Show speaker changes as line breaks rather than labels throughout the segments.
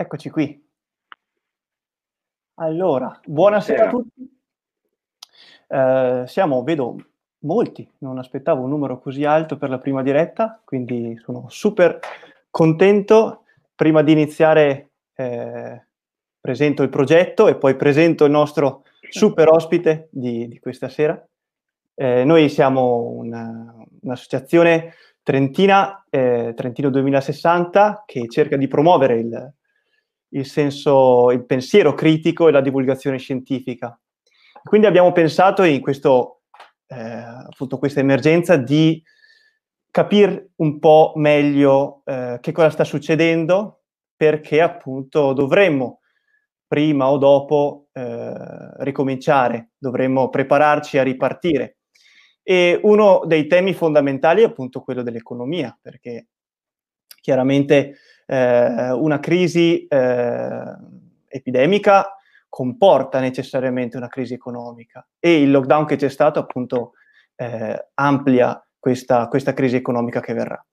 Eccoci qui. Allora, buonasera a tutti. Eh, siamo, vedo, molti, non aspettavo un numero così alto per la prima diretta, quindi sono super contento. Prima di iniziare eh, presento il progetto e poi presento il nostro super ospite di, di questa sera. Eh, noi siamo una, un'associazione trentina, eh, Trentino 2060, che cerca di promuovere il, il senso, il pensiero critico e la divulgazione scientifica. Quindi abbiamo pensato in questo, eh, appunto questa emergenza di capire un po' meglio eh, che cosa sta succedendo, perché appunto dovremmo prima o dopo eh, ricominciare, dovremmo prepararci a ripartire. E uno dei temi fondamentali è appunto quello dell'economia, perché chiaramente eh, una crisi eh, epidemica comporta necessariamente una crisi economica e il lockdown che c'è stato appunto eh, amplia questa, questa, crisi economica che verrà.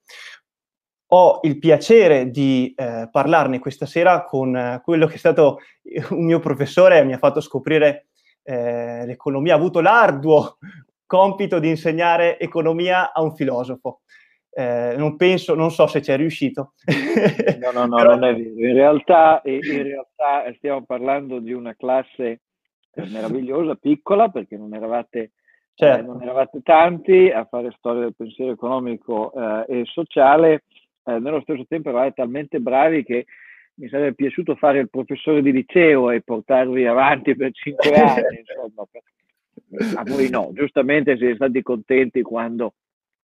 Ho il piacere di eh, parlarne questa sera con eh, quello che è stato un mio professore, mi ha fatto scoprire eh, l'economia, ha avuto l'arduo compito di insegnare economia a un filosofo. Eh, non penso, non so se ci è riuscito.
no, no, no, Però... non è vero. In realtà, in realtà stiamo parlando di una classe meravigliosa, piccola, perché non eravate, eh, certo. eh, non eravate tanti a fare storia del pensiero economico eh, e sociale. Eh, nello stesso tempo eravate talmente bravi che mi sarebbe piaciuto fare il professore di liceo e portarvi avanti per cinque anni. Insomma, a voi no, giustamente siete stati contenti quando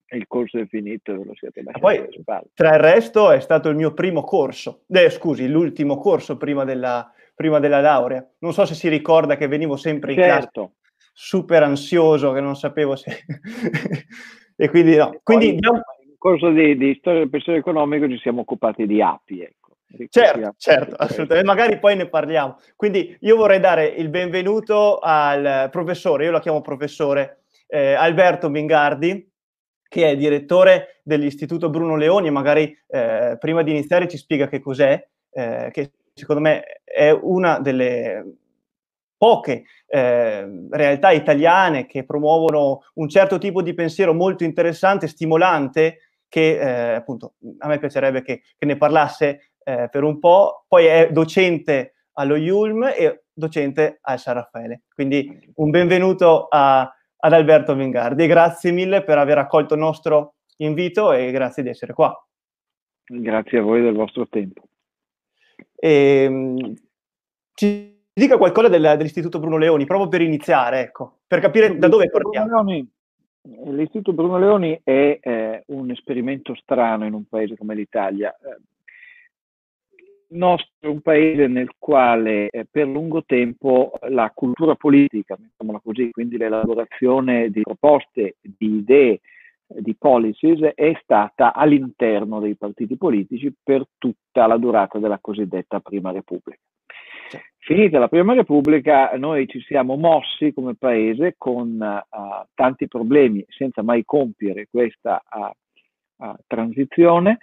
il corso è finito e ve lo siete lasciati
poi, Tra il resto è stato il mio primo corso, eh, scusi, l'ultimo corso prima della, prima della, laurea. Non so se si ricorda che venivo sempre in certo. classe super ansioso, che non sapevo se... e quindi no. Quindi,
poi, abbiamo... Nel corso di, di storia del pensiero economico ci siamo occupati di api, ecco.
Certo, certo, assolutamente, magari poi ne parliamo. Quindi io vorrei dare il benvenuto al professore, io lo chiamo professore eh, Alberto Mingardi, che è direttore dell'Istituto Bruno Leoni magari eh, prima di iniziare ci spiega che cos'è, eh, che secondo me è una delle poche eh, realtà italiane che promuovono un certo tipo di pensiero molto interessante, stimolante, che eh, appunto a me piacerebbe che, che ne parlasse eh, per un po'. Poi è docente allo IULM e docente al San Raffaele. Quindi un benvenuto a, ad Alberto Vingardi. Grazie mille per aver accolto il nostro invito e grazie di essere qua.
Grazie a voi del vostro tempo.
E, ehm, ci dica qualcosa del, dell'Istituto Bruno Leoni, proprio per iniziare, ecco, per capire da dove partiamo.
L'Istituto Bruno Leoni è eh, un esperimento strano in un paese come l'Italia. Eh, nostro è un paese nel quale eh, per lungo tempo la cultura politica, così, quindi l'elaborazione di proposte, di idee, eh, di policies, è stata all'interno dei partiti politici per tutta la durata della cosiddetta Prima Repubblica. Finita la Prima Repubblica, noi ci siamo mossi come paese con uh, tanti problemi senza mai compiere questa uh, uh, transizione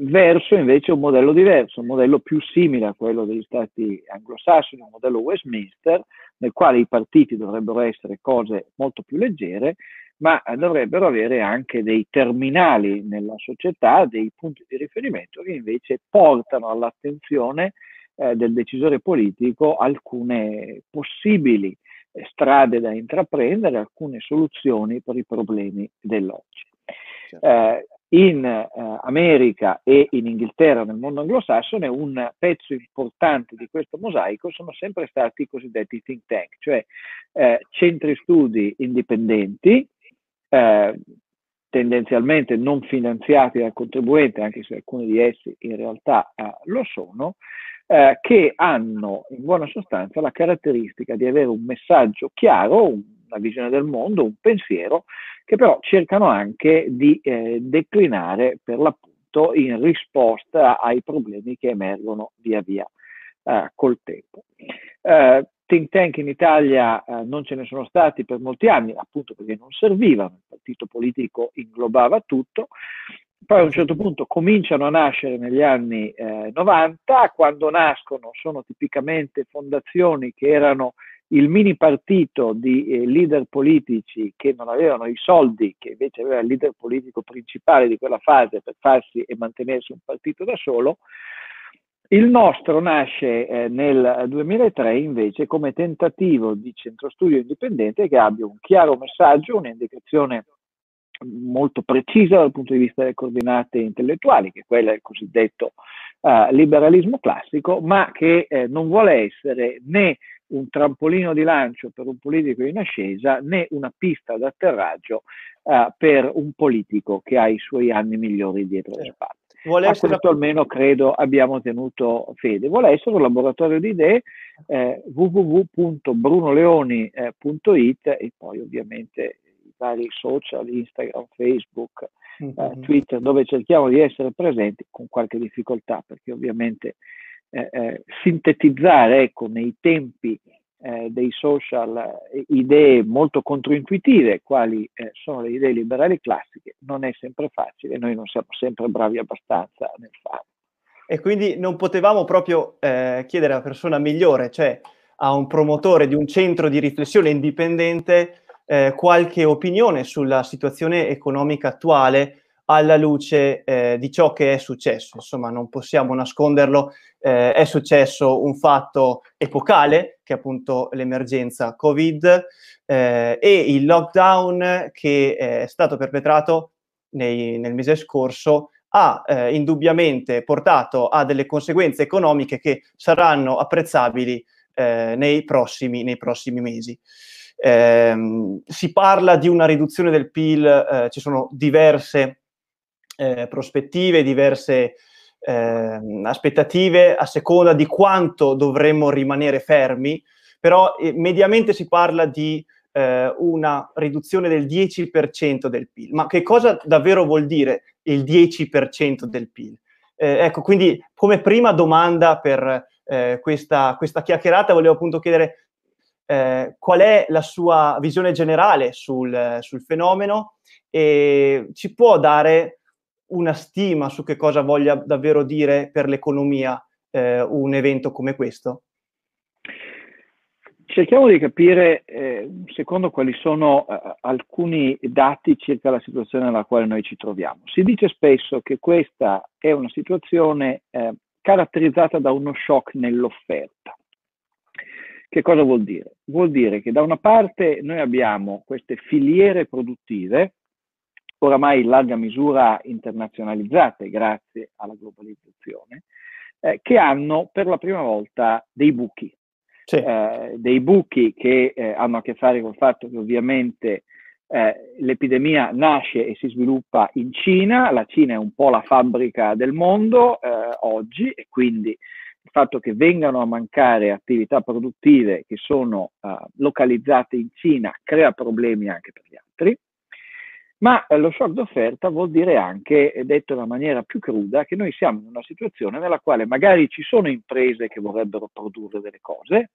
verso invece un modello diverso, un modello più simile a quello degli stati anglosassoni, un modello Westminster, nel quale i partiti dovrebbero essere cose molto più leggere, ma eh, dovrebbero avere anche dei terminali nella società, dei punti di riferimento che invece portano all'attenzione eh, del decisore politico alcune possibili eh, strade da intraprendere, alcune soluzioni per i problemi dell'oggi. Certo. Eh, in eh, America e in Inghilterra, nel mondo anglosassone, un pezzo importante di questo mosaico sono sempre stati i cosiddetti think tank, cioè eh, centri studi indipendenti, eh, tendenzialmente non finanziati dal contribuente, anche se alcuni di essi in realtà eh, lo sono, eh, che hanno in buona sostanza la caratteristica di avere un messaggio chiaro, una visione del mondo, un pensiero che però cercano anche di eh, declinare per l'appunto in risposta ai problemi che emergono via via eh, col tempo. Eh, think tank in Italia eh, non ce ne sono stati per molti anni, appunto perché non servivano, il partito politico inglobava tutto, poi a un certo punto cominciano a nascere negli anni eh, 90, quando nascono sono tipicamente fondazioni che erano il mini partito di eh, leader politici che non avevano i soldi che invece aveva il leader politico principale di quella fase per farsi e mantenersi un partito da solo, il nostro nasce eh, nel 2003 invece come tentativo di centro studio indipendente che abbia un chiaro messaggio, un'indicazione molto precisa dal punto di vista delle coordinate intellettuali, che è quella del cosiddetto uh, liberalismo classico, ma che eh, non vuole essere né un trampolino di lancio per un politico in ascesa né una pista d'atterraggio uh, per un politico che ha i suoi anni migliori dietro le spalle. Vuole a questo almeno credo abbiamo tenuto fede. Vuole essere un laboratorio di idee eh, www.brunoleoni.it e poi ovviamente i vari social, Instagram, Facebook, mm-hmm. eh, Twitter, dove cerchiamo di essere presenti con qualche difficoltà, perché ovviamente eh, eh, sintetizzare ecco, nei tempi eh, dei social eh, idee molto controintuitive, quali eh, sono le idee liberali classiche, non è sempre facile, noi non siamo sempre bravi abbastanza nel farlo.
E quindi non potevamo proprio eh, chiedere alla persona migliore, cioè a un promotore di un centro di riflessione indipendente, qualche opinione sulla situazione economica attuale alla luce eh, di ciò che è successo. Insomma, non possiamo nasconderlo, eh, è successo un fatto epocale, che è appunto l'emergenza Covid, eh, e il lockdown che è stato perpetrato nei, nel mese scorso ha eh, indubbiamente portato a delle conseguenze economiche che saranno apprezzabili eh, nei prossimi, nei prossimi mesi. Eh, si parla di una riduzione del PIL, eh, ci sono diverse eh, prospettive, diverse eh, aspettative a seconda di quanto dovremmo rimanere fermi, però eh, mediamente si parla di eh, una riduzione del 10% del PIL. Ma che cosa davvero vuol dire il 10% del PIL? Eh, ecco, quindi come prima domanda per eh, questa, questa, chiacchierata volevo appunto chiedere qual è la sua visione generale sul, sul fenomeno e ci può dare una stima su che cosa voglia davvero dire per l'economia eh, un evento come questo?
Cerchiamo di capire, eh, secondo quali sono eh, alcuni dati circa la situazione nella quale noi ci troviamo. Si dice spesso che questa è una situazione eh, caratterizzata da uno shock nell'offerta. Che cosa vuol dire? Vuol dire che da una parte noi abbiamo queste filiere produttive oramai in larga misura internazionalizzate grazie alla globalizzazione, eh, che hanno per la prima volta dei buchi. Sì. Eh, dei buchi che eh, hanno a che fare con il fatto che ovviamente eh, l'epidemia nasce e si sviluppa in Cina, la Cina è un po' la fabbrica del mondo eh, oggi e quindi il fatto che vengano a mancare attività produttive che sono uh, localizzate in Cina crea problemi anche per gli altri. Ma eh, lo shock d'offerta vuol dire anche, detto in una maniera più cruda, che noi siamo in una situazione nella quale magari ci sono imprese che vorrebbero produrre delle cose,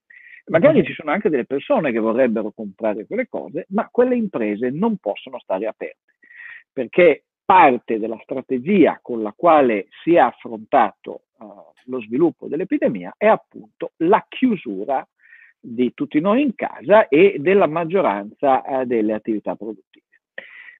magari ci sono anche delle persone che vorrebbero comprare quelle cose, ma quelle imprese non possono stare aperte, perché parte della strategia con la quale si è affrontato uh, lo sviluppo dell'epidemia è appunto la chiusura di tutti noi in casa e della maggioranza uh, delle attività produttive.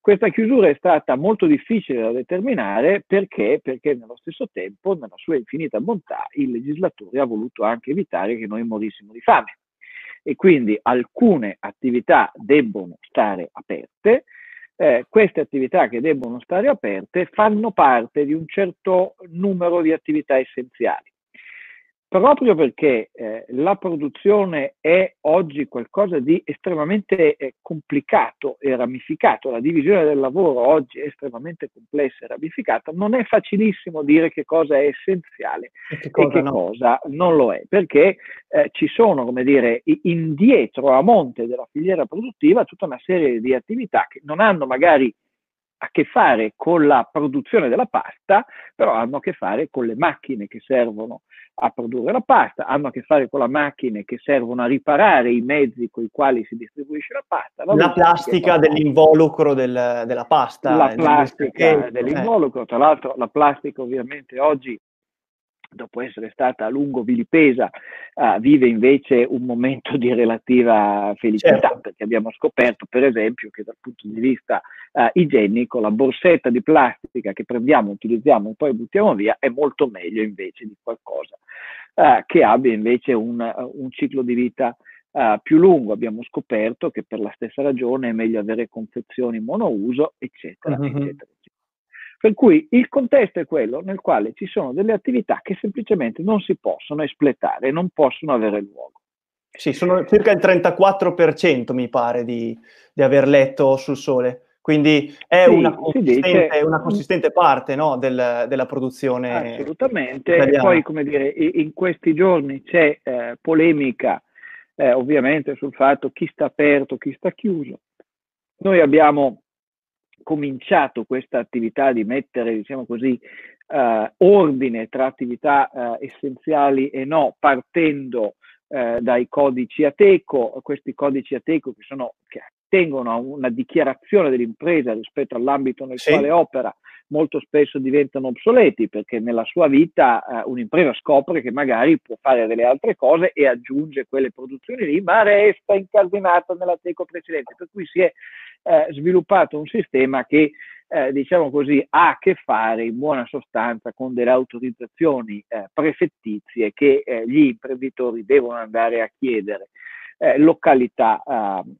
Questa chiusura è stata molto difficile da determinare perché? perché nello stesso tempo, nella sua infinita bontà, il legislatore ha voluto anche evitare che noi morissimo di fame. E quindi alcune attività debbono stare aperte, eh, queste attività che debbono stare aperte fanno parte di un certo numero di attività essenziali proprio perché eh, la produzione è oggi qualcosa di estremamente eh, complicato e ramificato, la divisione del lavoro oggi è estremamente complessa e ramificata, non è facilissimo dire che cosa è essenziale e che cosa, e che no. cosa non lo è, perché eh, ci sono, come dire, indietro a monte della filiera produttiva tutta una serie di attività che non hanno magari a che fare con la produzione della pasta, però hanno a che fare con le macchine che servono a produrre la pasta, hanno a che fare con le macchine che servono a riparare i mezzi con i quali si distribuisce la pasta.
La, la plastica dell'involucro del, della pasta.
La plastica dell'involucro, tra l'altro la plastica ovviamente oggi dopo essere stata a lungo vilipesa, uh, vive invece un momento di relativa felicità, certo. perché abbiamo scoperto, per esempio, che dal punto di vista uh, igienico la borsetta di plastica che prendiamo, utilizziamo e poi buttiamo via è molto meglio invece di qualcosa uh, che abbia invece un, un ciclo di vita più lungo. Abbiamo scoperto che per la stessa ragione è meglio avere confezioni monouso, eccetera, mm-hmm. eccetera. Per cui il contesto è quello nel quale ci sono delle attività che semplicemente non si possono espletare, non possono avere luogo.
Sì, sono circa il 34% mi pare di, di aver letto sul sole. Quindi è sì, una, consistente, dice, una, consistente, parte no, del, della produzione.
Assolutamente. Italiana. Poi, come dire, in questi giorni c'è eh, polemica eh, ovviamente sul fatto chi sta aperto, chi sta chiuso. Noi abbiamo cominciato questa attività di mettere, diciamo così, eh, ordine tra attività eh, essenziali e no, partendo eh, dai codici ATECO, questi codici ATECO che, sono, che attengono a una dichiarazione dell'impresa rispetto all'ambito nel sì. quale opera, molto spesso diventano obsoleti perché nella sua vita eh, un'impresa scopre che magari può fare delle altre cose e aggiunge quelle produzioni lì, ma resta incardinata nella teco precedente. Per cui si è eh, sviluppato un sistema che eh, diciamo così, ha a che fare in buona sostanza con delle autorizzazioni eh, prefettizie che eh, gli imprenditori devono andare a chiedere eh, località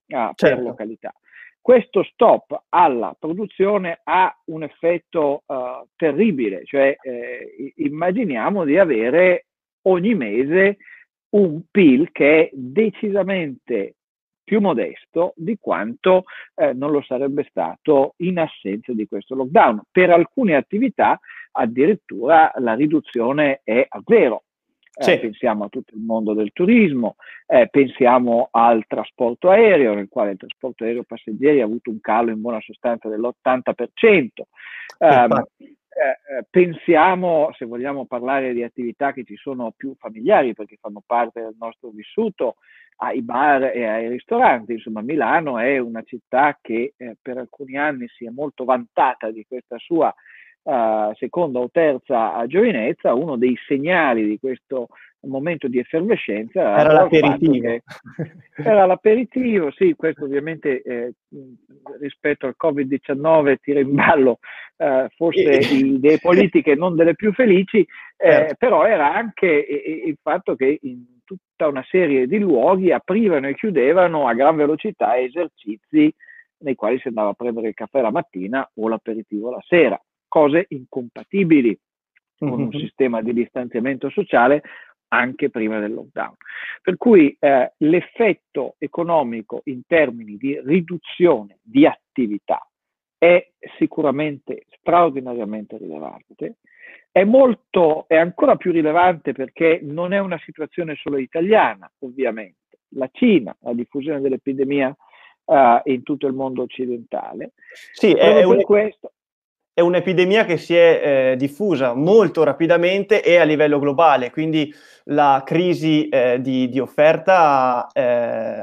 certo. per località. Questo stop alla produzione ha un effetto uh, terribile, cioè eh, immaginiamo di avere ogni mese un PIL che è decisamente più modesto di quanto eh, non lo sarebbe stato in assenza di questo lockdown. Per alcune attività addirittura la riduzione è a zero. Eh, sì. pensiamo a tutto il mondo del turismo, eh, pensiamo al trasporto aereo, nel quale il trasporto aereo passeggeri ha avuto un calo in buona sostanza dell'80%. Ehm, eh, pensiamo, se vogliamo parlare di attività che ci sono più familiari perché fanno parte del nostro vissuto, ai bar e ai ristoranti. Insomma, Milano è una città che eh, per alcuni anni si è molto vantata di questa sua uh, seconda o terza giovinezza. Uno dei segnali di questo momento di effervescenza
era l'aperitivo.
Era l'aperitivo, sì, questo ovviamente eh, rispetto al Covid-19 tira in ballo eh, forse idee politiche non delle più felici, eh, certo. però era anche il fatto che in tutta una serie di luoghi aprivano e chiudevano a gran velocità esercizi nei quali si andava a prendere il caffè la mattina o l'aperitivo la sera, cose incompatibili con un mm-hmm. sistema di distanziamento sociale anche prima del lockdown. Per cui eh, l'effetto economico in termini di riduzione di attività è sicuramente straordinariamente rilevante è molto, è ancora più rilevante perché non è una situazione solo italiana, ovviamente. La Cina, la diffusione dell'epidemia uh, in tutto il mondo occidentale.
Sì, è, un, questo, è, un'epidemia che si è eh, diffusa molto rapidamente e a livello globale, quindi la crisi eh, di, di, offerta eh,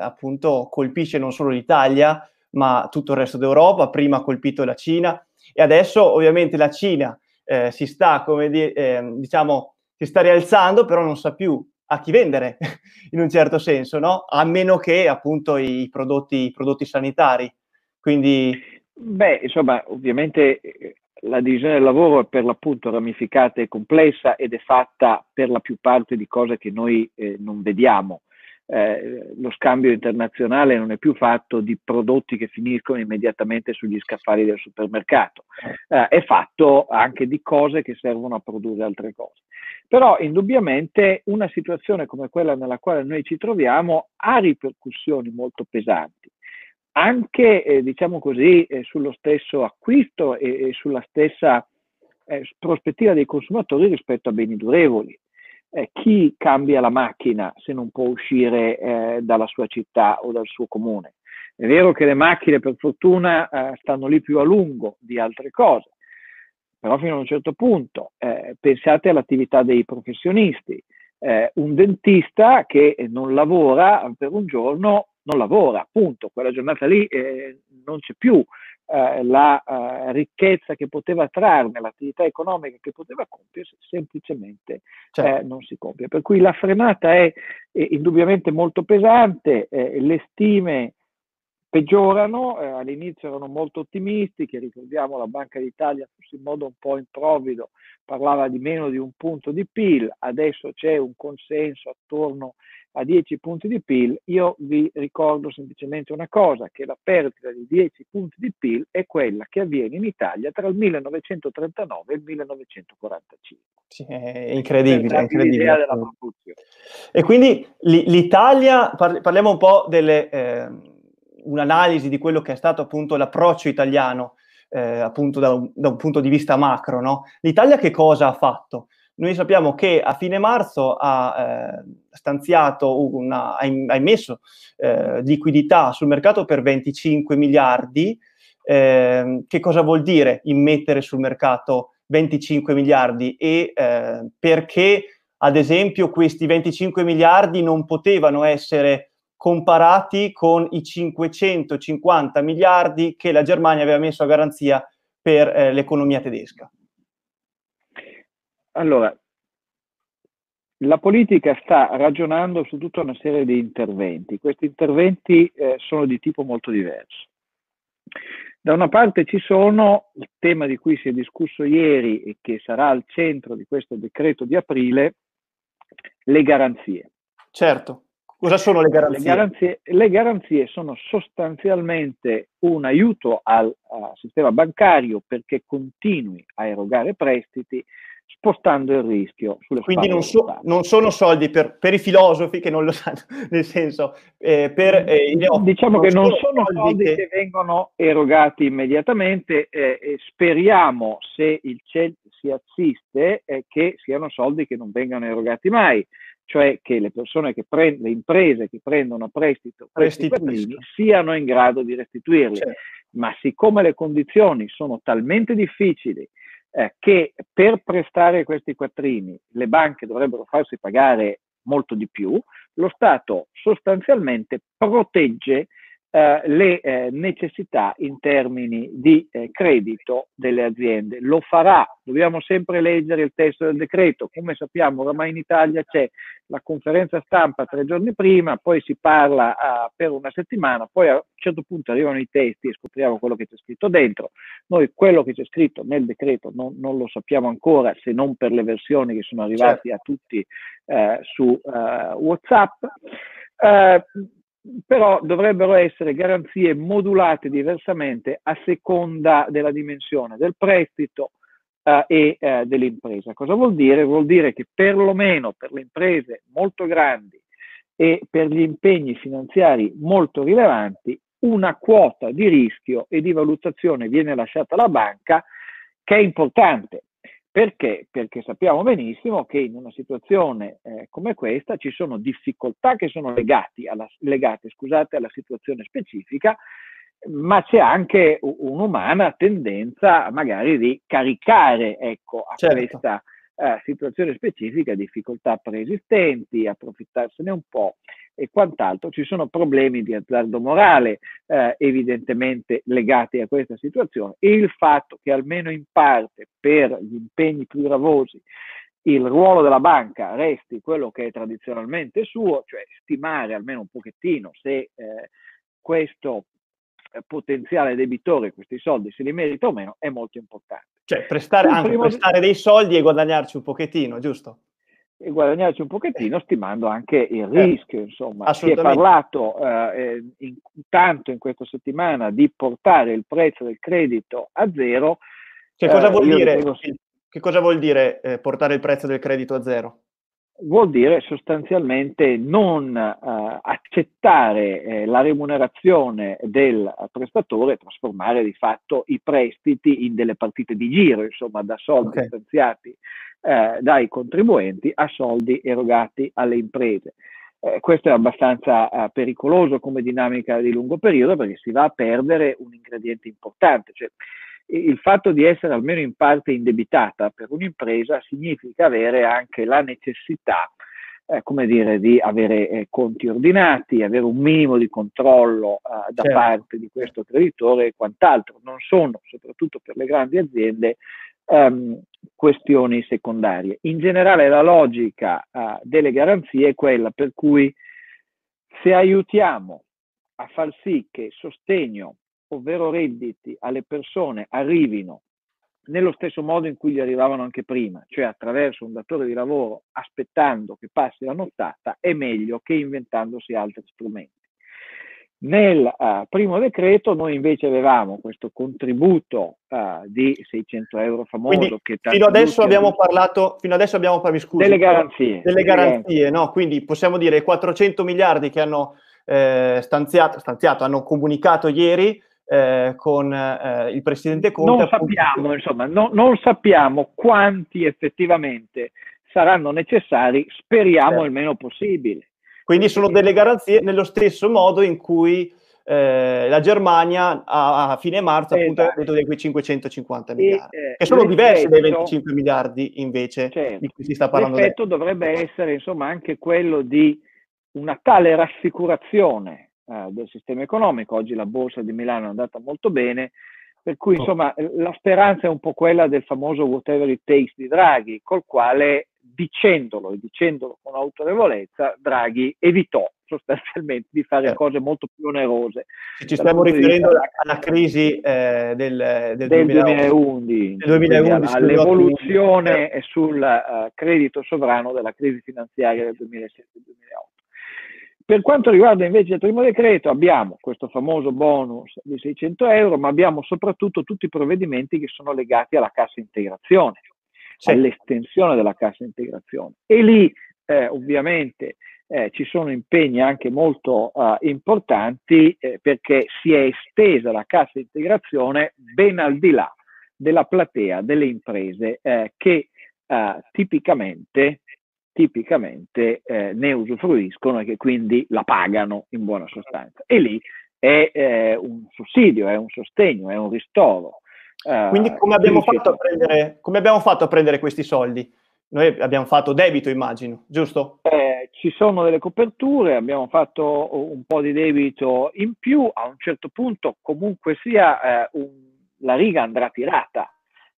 appunto colpisce non solo l'Italia, ma tutto il resto d'Europa, prima ha colpito la Cina e adesso ovviamente la Cina eh, si sta, come di, eh, diciamo, si sta rialzando, però non sa più a chi vendere, in un certo senso, no? A meno che appunto i prodotti, i prodotti sanitari. Quindi...
Beh, insomma, ovviamente eh, la divisione del lavoro è per l'appunto ramificata e complessa ed è fatta per la più parte di cose che noi eh, non vediamo. Eh, lo scambio internazionale non è più fatto di prodotti che finiscono immediatamente sugli scaffali del supermercato, eh, è fatto anche di cose che servono a produrre altre cose. Però indubbiamente una situazione come quella nella quale noi ci troviamo ha ripercussioni molto pesanti, anche eh, diciamo così eh, sullo stesso acquisto e, e sulla stessa eh, prospettiva dei consumatori rispetto a beni durevoli eh, chi cambia la macchina se non può uscire eh, dalla sua città o dal suo comune? È vero che le macchine per fortuna stanno lì più a lungo di altre cose, però fino a un certo punto pensate all'attività dei professionisti. Eh, un dentista che non lavora per un giorno non lavora, appunto, quella giornata lì eh, non c'è più eh, la eh, ricchezza che poteva trarne, l'attività economica che poteva compiersi, semplicemente certo. Eh, non si compie. Per cui la frenata è, è indubbiamente molto pesante, eh, le stime peggiorano, eh, all'inizio erano molto ottimistiche, ricordiamo la Banca d'Italia in modo un po' improvvido parlava di meno di un punto di PIL, adesso c'è un consenso attorno a 10 punti di PIL, io vi ricordo semplicemente una cosa, che la perdita di 10 punti di PIL è quella che avviene in Italia tra il 1939 e il 1945.
Sì, è incredibile. È incredibile. E quindi l'Italia, parliamo un po' delle... Eh, un'analisi di quello che è stato appunto l'approccio italiano, eh, appunto da un, da un, punto di vista macro. No? L'Italia che cosa ha fatto? Noi sappiamo che a fine marzo ha eh, stanziato, una, ha, immesso eh, liquidità sul mercato per 25 miliardi. Eh, che cosa vuol dire immettere sul mercato 25 miliardi e eh, perché, ad esempio, questi 25 miliardi non potevano essere comparati con i 550 miliardi che la Germania aveva messo a garanzia per eh, l'economia tedesca?
Allora, la politica sta ragionando su tutta una serie di interventi. Questi interventi eh, sono di tipo molto diverso. Da una parte ci sono il tema di cui si è discusso ieri e che sarà al centro di questo decreto di aprile, le garanzie.
Certo. Cosa sono le garanzie?
Le garanzie, le garanzie sono sostanzialmente un aiuto al, al sistema bancario perché continui a erogare prestiti spostando il rischio sulle
Quindi non, so, non, sono soldi per, per, i filosofi che non lo sanno, nel senso, eh, per eh, i
neofiti. Diciamo che non sono soldi che... che vengono erogati immediatamente eh, e speriamo, se il CEL si assiste, eh, che siano soldi che non vengano erogati mai cioè che le persone che prendono, le imprese che prendono a prestito questi siano in grado di restituirli. Certo. Ma siccome le condizioni sono talmente difficili eh, che per prestare questi quattrini le banche dovrebbero farsi pagare molto di più, lo Stato sostanzialmente protegge eh, le eh, necessità in termini di eh, credito delle aziende. Lo farà, dobbiamo sempre leggere il testo del decreto, come sappiamo oramai in Italia c'è la conferenza stampa tre giorni prima, poi si parla uh, per una settimana, poi a un certo punto arrivano i testi e scopriamo quello che c'è scritto dentro. Noi quello che c'è scritto nel decreto non, non lo sappiamo ancora se non per le versioni che sono arrivate certo. a tutti uh, su uh, WhatsApp. Uh, però dovrebbero essere garanzie modulate diversamente a seconda della dimensione del prestito eh, e eh, dell'impresa. Cosa vuol dire? Vuol dire che perlomeno per le imprese molto grandi e per gli impegni finanziari molto rilevanti, una quota di rischio e di valutazione viene lasciata alla banca che è importante perché? Perché sappiamo benissimo che in una situazione eh, come questa ci sono difficoltà che sono alla, legate scusate, alla situazione specifica, ma c'è anche un'umana tendenza magari di caricare ecco, a certo. questa eh, situazione specifica difficoltà preesistenti, approfittarsene un po' e quant'altro. Ci sono problemi di azzardo morale eh, evidentemente legati a questa situazione e il fatto che almeno in parte per gli impegni più gravosi il ruolo della banca resti quello che è tradizionalmente suo, cioè stimare almeno un pochettino se eh, questo eh, potenziale debitore questi soldi se li merita o meno, è molto importante.
Cioè prestare, anche prestare dei soldi e guadagnarci un pochettino, giusto?
E guadagnarci un pochettino stimando anche il eh, rischio. Insomma, si è parlato eh, in, tanto in questa settimana di portare il prezzo del credito a zero.
Che cosa vuol eh, dire, sì. che cosa vuol dire eh, portare il prezzo del credito a zero?
Vuol dire sostanzialmente non eh, accettare eh, la remunerazione del prestatore trasformare di fatto i prestiti in delle partite di giro, insomma, da soldi okay. stanziati eh, dai contribuenti a soldi erogati alle imprese. Eh, questo è abbastanza eh, pericoloso come dinamica di lungo periodo perché si va a perdere un ingrediente importante. Cioè, il fatto di essere almeno in parte indebitata per un'impresa significa avere anche la necessità eh, come dire, di avere eh, conti ordinati, avere un minimo di controllo eh, da certo. parte di questo creditore e quant'altro. Non sono, soprattutto per le grandi aziende, ehm, questioni secondarie. In generale la logica eh, delle garanzie è quella per cui se aiutiamo a far sì che sostegno, ovvero redditi alle persone arrivino nello stesso modo in cui gli arrivavano anche prima, cioè attraverso un datore di lavoro aspettando che passi la nottata, è meglio che inventandosi altri strumenti. Nel uh, primo decreto noi invece avevamo questo contributo uh, di 600 euro famoso
quindi, che fino adesso abbiamo parlato fino adesso abbiamo parlato scusi,
delle garanzie
delle garanzie no? quindi possiamo dire 400 miliardi che hanno eh, stanziato, stanziato hanno comunicato ieri eh, con eh, il presidente Conte.
Non sappiamo, insomma, no, non sappiamo quanti effettivamente saranno necessari, speriamo certo. il meno possibile.
Quindi sono delle garanzie nello stesso modo in cui eh, la Germania a, a fine marzo esatto. appunto ha detto di quei 550 miliardi, e, che sono diversi dai 25 miliardi invece certo, di cui si sta parlando.
L'effetto adesso. dovrebbe essere insomma anche quello di una tale rassicurazione eh, del sistema economico. Oggi la borsa di Milano è andata molto bene, per cui oh. insomma la speranza è un po' quella del famoso whatever it takes di Draghi, col quale dicendolo e dicendolo con autorevolezza, Draghi evitò sostanzialmente di fare certo. cose molto più onerose.
Ci stiamo riferendo vista, alla crisi eh, del, del, del 2011,
2011 all'evoluzione certo. sul uh, credito sovrano della crisi finanziaria del 2007-2008. Per quanto riguarda invece il primo decreto, abbiamo questo famoso bonus di 600 euro, ma abbiamo soprattutto tutti i provvedimenti che sono legati alla cassa integrazione, sì. all'estensione della cassa integrazione. E lì eh, ovviamente eh, ci sono impegni anche molto uh, importanti eh, perché si è estesa la cassa integrazione ben al di là della platea delle imprese eh, che uh, tipicamente tipicamente eh, ne usufruiscono e che quindi la pagano in buona sostanza. E lì è eh, un sussidio, è un sostegno, è un ristoro.
Uh, quindi come abbiamo, prendere, come abbiamo, fatto a prendere, questi soldi? Noi abbiamo fatto debito, immagino, giusto?
Eh, ci sono delle coperture, abbiamo fatto un po' di debito in più, a un certo punto comunque sia eh, un, la riga andrà tirata.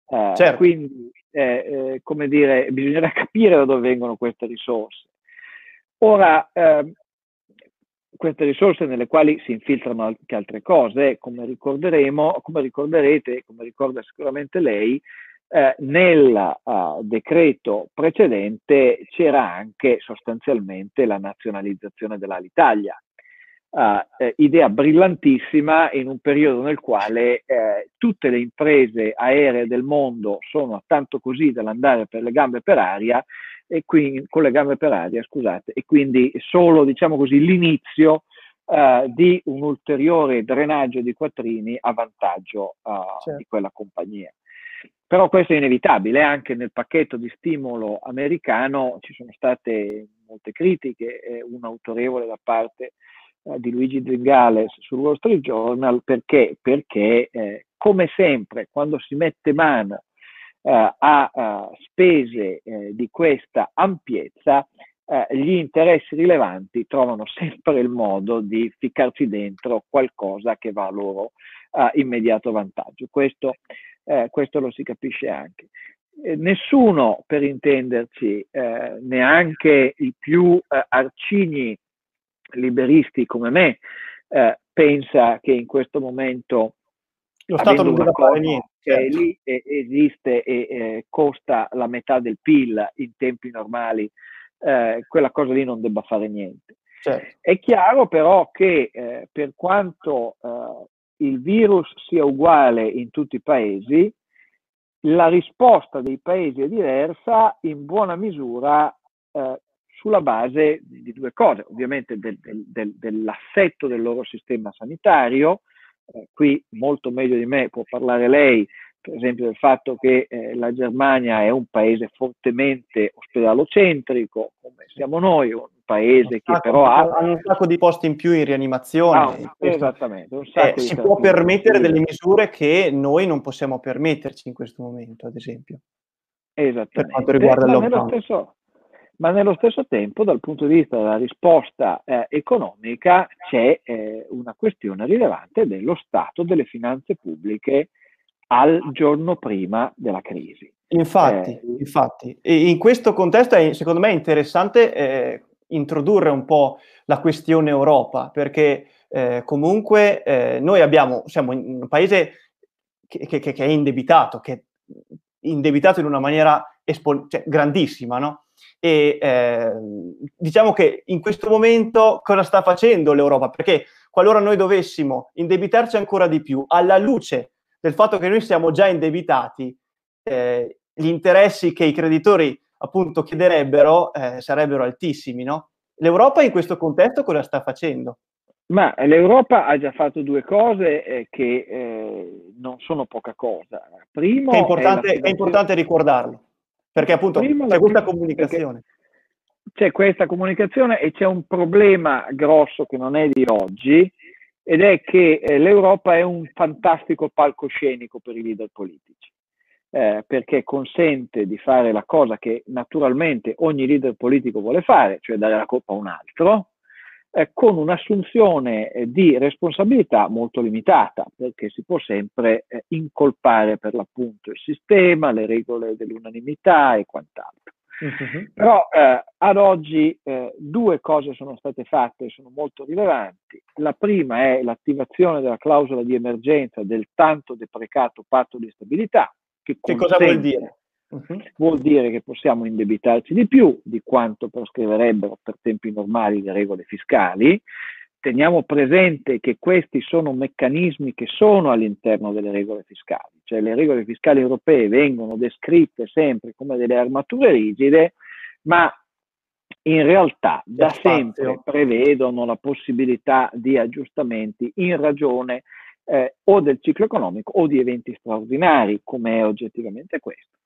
Uh, certo. Quindi eh, eh, come dire, bisognerà capire da dove vengono queste risorse. Ora, eh, queste risorse nelle quali si infiltrano anche altre cose, come ricorderemo, come ricorderete, come ricorda sicuramente lei, eh, nel uh, decreto precedente c'era anche sostanzialmente la nazionalizzazione dell'Alitalia, eh, idea brillantissima in un periodo nel quale eh, tutte le imprese aeree del mondo sono tanto così dall'andare per le gambe per aria e quindi con le gambe per aria, scusate, e quindi solo diciamo così l'inizio uh, di un ulteriore drenaggio di quattrini a vantaggio uh, certo. di quella compagnia. Però questo è inevitabile, anche nel pacchetto di stimolo americano ci sono state molte critiche, eh, un autorevole da parte eh, di Luigi Zingales sul Wall Street Journal perché, perché eh, come sempre quando si mette mano eh, a, a, spese eh, di questa ampiezza eh, gli interessi rilevanti trovano sempre il modo di ficcarci dentro qualcosa che va a loro immediato vantaggio. Questo, questo lo si capisce anche. nessuno, per intenderci, neanche i più arcigni liberisti come me eh, pensa che in questo momento
lo Stato non deve fare niente
che certo. lì eh, esiste e eh, costa la metà del PIL in tempi normali eh, quella cosa lì non debba fare niente certo. è chiaro però che eh, per quanto eh, il virus sia uguale in tutti i paesi la risposta dei paesi è diversa in buona misura eh, sulla base di due cose, ovviamente del, del, dell'assetto del loro sistema sanitario, eh, qui molto meglio di me può parlare lei, per esempio del fatto che eh, la Germania è un paese fortemente ospedalocentrico, come siamo noi, un paese che però ha...
ha... un sacco di posti in più in rianimazione.
Ah, esattamente.
Eh, si può permettere delle misure che noi non possiamo permetterci in questo momento, ad esempio.
Esattamente. Per quanto riguarda il lockdown. Nello stesso, ma nello stesso tempo dal punto di vista della risposta eh, economica c'è eh, una questione rilevante dello stato delle finanze pubbliche al giorno prima della crisi.
Infatti, eh, infatti. In questo contesto è, secondo me è interessante eh, introdurre un po' la questione Europa, perché eh, comunque eh, noi abbiamo, siamo in un paese che, che, che, è indebitato, che è indebitato in una maniera espo- cioè, grandissima, no? E eh, diciamo che in questo momento cosa sta facendo l'Europa? Perché qualora noi dovessimo indebitarci ancora di più, alla luce del fatto che noi siamo già indebitati, eh, gli interessi che i creditori appunto chiederebbero eh, sarebbero altissimi, no? L'Europa in questo contesto cosa sta facendo?
Ma l'Europa ha già fatto due cose eh, che eh, non sono poca cosa.
Primo è importante, è, è importante ricordarlo, perché appunto Primo c'è questa comunicazione.
C'è questa comunicazione e c'è un problema grosso che non è di oggi, ed è che eh, l'Europa è un fantastico palcoscenico per i leader politici, eh, perché consente di fare la cosa che naturalmente ogni leader politico vuole fare, cioè dare la colpa a un altro, eh, con un'assunzione eh, di responsabilità molto limitata, perché si può sempre eh, incolpare per l'appunto il sistema, le regole dell'unanimità e quant'altro. Uh-huh. Però eh, ad oggi eh, due cose sono state fatte e sono molto rilevanti. La prima è l'attivazione della clausola di emergenza del tanto deprecato patto di stabilità.
Che, che cosa vuol dire?
Uh-huh. Vuol dire che possiamo indebitarci di più di quanto prescriverebbero per tempi normali le regole fiscali teniamo presente che questi sono meccanismi che sono all'interno delle regole fiscali, cioè le regole fiscali europee vengono descritte sempre come delle armature rigide, ma in realtà da sempre prevedono la possibilità di aggiustamenti in ragione eh, o del ciclo economico o di eventi straordinari, come è oggettivamente questo.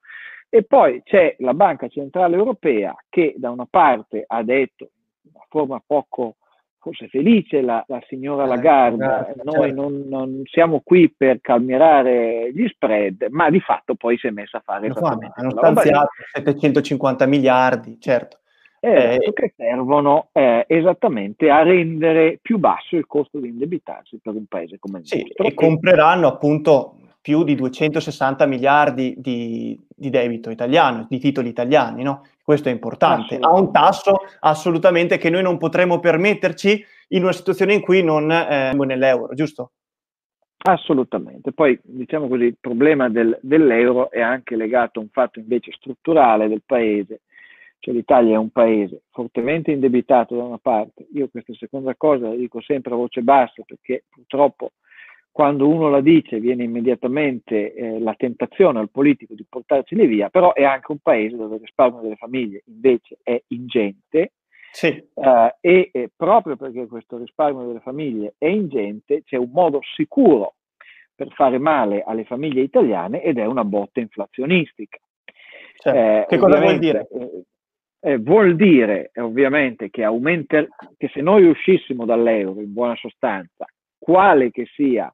E poi c'è la Banca Centrale Europea che da una parte ha detto in una forma poco forse felice la, la signora eh, Lagarde, eh, noi certo. non, non, siamo qui per calmierare gli spread, ma di fatto poi si è messa a fare...
Fanno, hanno stanziato 750 miliardi, certo.
Eh, eh, che servono eh, esattamente a rendere più basso il costo di indebitarsi per un paese come il
sì,
nostro.
E compreranno appunto più di 260 miliardi di, di, debito italiano, di titoli italiani, no? Questo è importante. Ha un tasso assolutamente che noi non potremo permetterci in una situazione in cui non eh, nell'euro, giusto?
Assolutamente. Poi, diciamo così, il problema del, dell'euro è anche legato a un fatto invece strutturale del paese. Cioè l'Italia è un paese fortemente indebitato da una parte. Io questa seconda cosa la dico sempre a voce bassa perché purtroppo quando uno la dice viene immediatamente eh, la tentazione al politico di portarceli via, però è anche un paese dove il risparmio delle famiglie invece è ingente sì. eh, e eh, proprio perché questo risparmio delle famiglie è ingente c'è un modo sicuro per fare male alle famiglie italiane ed è una botta inflazionistica.
Eh, che cosa vuol dire?
Eh, eh, vuol dire ovviamente che, aumenta, che se noi uscissimo dall'euro in buona sostanza, quale che sia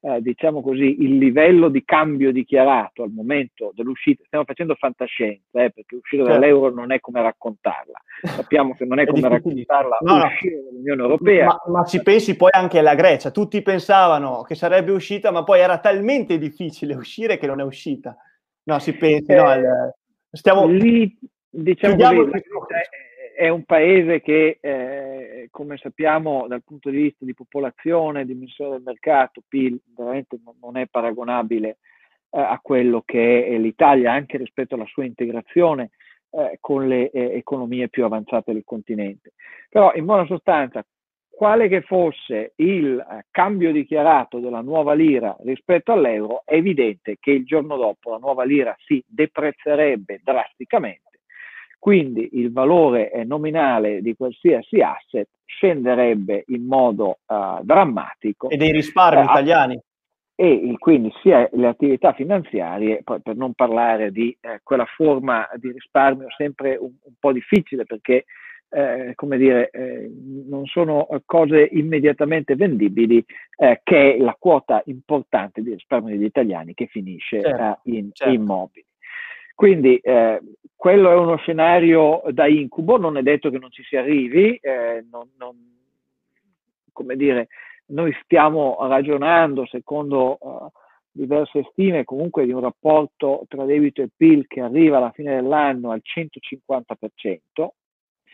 eh, diciamo così, il livello di cambio dichiarato al momento dell'uscita, stiamo facendo fantascienza, eh, perché uscire certo. dall'euro non è come raccontarla, sappiamo che non è, è come raccontarla no, uscire dall'Unione Europea.
Ma, ma, ci pensi poi anche alla Grecia, tutti pensavano che sarebbe uscita, ma poi era talmente difficile uscire che non è uscita. No, si pensi, eh, no, al,
stiamo... Lì, diciamo così, è un paese che, eh, come sappiamo, dal punto di vista di popolazione, dimensione del mercato, PIL, veramente non è paragonabile eh, a quello che è l'Italia, anche rispetto alla sua integrazione eh, con le eh, economie più avanzate del continente. Però, in buona sostanza, quale che fosse il eh, cambio dichiarato della nuova lira rispetto all'euro, è evidente che il giorno dopo la nuova lira si deprezzerebbe drasticamente quindi il valore eh, nominale di qualsiasi asset scenderebbe in modo uh, drammatico.
E dei risparmi eh, italiani.
E quindi sia le attività finanziarie, per non parlare di eh, quella forma di risparmio sempre un, un po' difficile perché eh, come dire, eh, non sono cose immediatamente vendibili, eh, che è la quota importante di risparmio degli italiani che finisce certo, in certo. immobili. Quindi eh, quello è uno scenario da incubo, non è detto che non ci si arrivi, eh, non, non, come dire, noi stiamo ragionando secondo uh, diverse stime comunque di un rapporto tra debito e PIL che arriva alla fine dell'anno al 150%,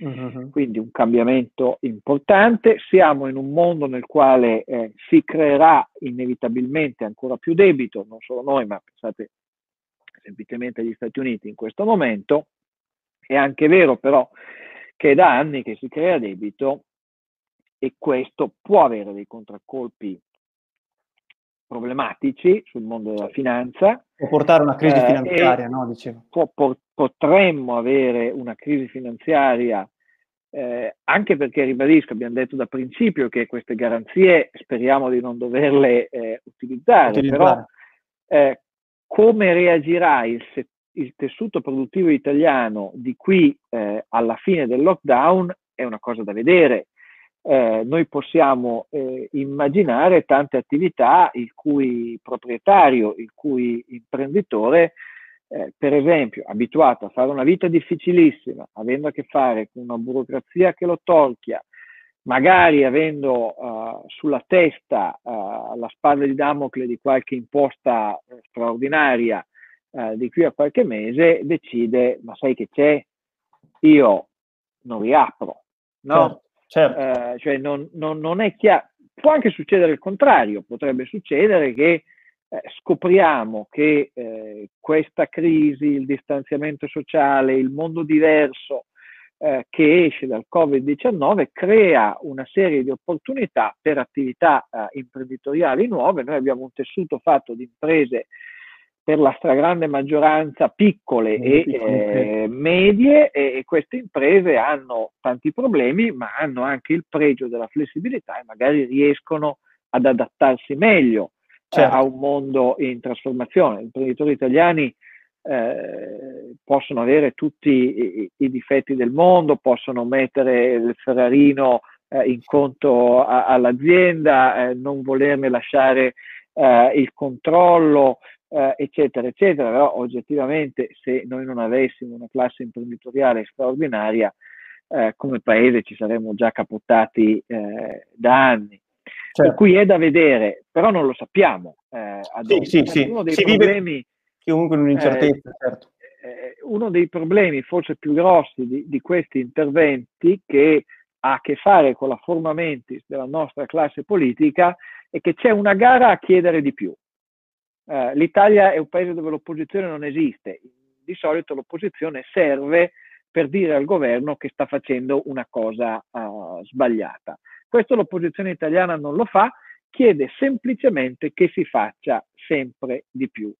mm-hmm. quindi un cambiamento importante. Siamo in un mondo nel quale eh, si creerà inevitabilmente ancora più debito, non solo noi, ma pensate semplicemente agli Stati Uniti in questo momento. È anche vero però che è da anni che si crea debito e questo può avere dei contraccolpi problematici sul mondo della finanza.
Può portare a una crisi eh, finanziaria, no? Dicevo.
Può, po- potremmo avere una crisi finanziaria eh, anche perché, ribadisco, abbiamo detto da principio che queste garanzie speriamo di non doverle eh, utilizzare, utilizzare, però eh, come reagirà il, il, tessuto produttivo italiano di qui eh, alla fine del lockdown è una cosa da vedere. Eh, noi possiamo eh, immaginare tante attività il cui proprietario, il cui imprenditore, eh, per esempio, abituato a fare una vita difficilissima, avendo a che fare con una burocrazia che lo torchia, magari avendo uh, sulla testa uh, la spada di Damocle di qualche imposta uh, straordinaria di qui a qualche mese, decide, ma sai che c'è? Io non riapro, no? Certo. Certo. Eh, cioè non, non, non, è chiaro. Può anche succedere il contrario, potrebbe succedere che eh, scopriamo che eh, questa crisi, il distanziamento sociale, il mondo diverso eh, che esce dal Covid-19 crea una serie di opportunità per attività eh, imprenditoriali nuove. Noi abbiamo un tessuto fatto di imprese per la stragrande maggioranza piccole e eh, medie e, e, queste imprese hanno tanti problemi ma hanno anche il pregio della flessibilità e magari riescono ad adattarsi meglio certo. eh, a un mondo in trasformazione. Gli imprenditori italiani eh, possono avere tutti i, i, difetti del mondo, possono mettere il Ferrarino eh, in conto a, all'azienda, eh, non volerne lasciare eh, il controllo, eh, eccetera, eccetera, però oggettivamente se noi non avessimo una classe imprenditoriale straordinaria, eh, come paese ci saremmo già capottati da anni. Certo. Per cui è da vedere, però non lo sappiamo. Eh,
sì, sì, sì. Uno dei si problemi, vive comunque in un'incertezza,
eh,
certo.
Eh, uno dei problemi forse più grossi di, di questi interventi che ha a che fare con la forma mentis della nostra classe politica è che c'è una gara a chiedere di più. Eh, L'Italia è un paese dove l'opposizione non esiste. Di solito l'opposizione serve per dire al governo che sta facendo una cosa uh, sbagliata. Questo l'opposizione italiana non lo fa, chiede semplicemente che si faccia sempre di più.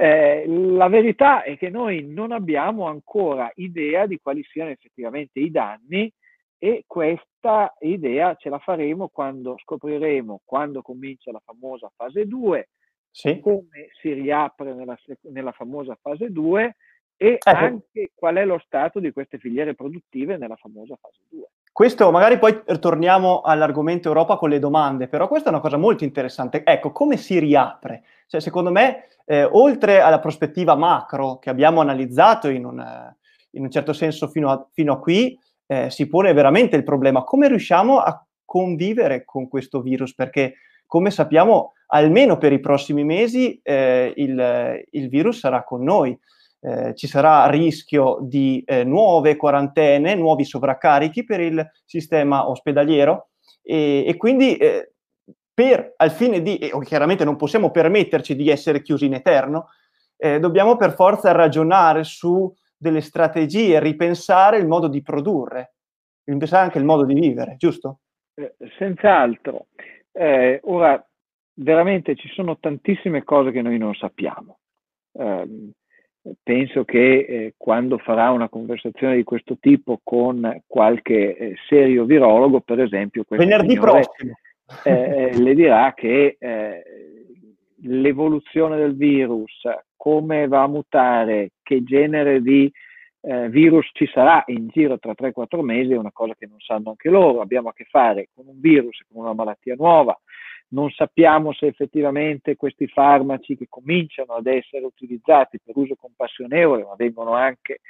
Eh, la verità è che noi non abbiamo ancora idea di quali siano effettivamente i danni e questa idea ce la faremo quando scopriremo, quando comincia la famosa fase 2, sì. come si riapre nella, nella famosa fase 2 e ecco. anche qual è lo stato di queste filiere produttive nella famosa fase 2.
Questo magari poi torniamo all'argomento Europa con le domande, però questa è una cosa molto interessante. Ecco, come si riapre? Cioè, secondo me, eh, oltre alla prospettiva macro che abbiamo analizzato in un, in un certo senso fino a, fino a qui, eh, si pone veramente il problema come riusciamo a convivere con questo virus, perché come sappiamo almeno per i prossimi mesi eh, il, il, virus sarà con noi. Eh, ci sarà rischio di eh, nuove quarantene, nuovi sovraccarichi per il sistema ospedaliero e, e quindi eh, per, al fine di, e chiaramente non possiamo permetterci di essere chiusi in eterno, eh, dobbiamo per forza ragionare su delle strategie, ripensare il modo di produrre, ripensare anche il modo di vivere, giusto?
Eh, senz'altro. Eh, ora, veramente ci sono tantissime cose che noi non sappiamo. Eh, penso che eh, quando farà una conversazione di questo tipo con qualche eh, serio virologo, per esempio,
venerdì signore, prossimo,
eh, le dirà che l'evoluzione del virus, come va a mutare, che genere di eh, virus ci sarà in giro tra 3-4 mesi, è una cosa che non sanno anche loro. Abbiamo a che fare con un virus, con una malattia nuova, non sappiamo se effettivamente questi farmaci che cominciano ad essere utilizzati per uso compassionevole, ma vengono anche,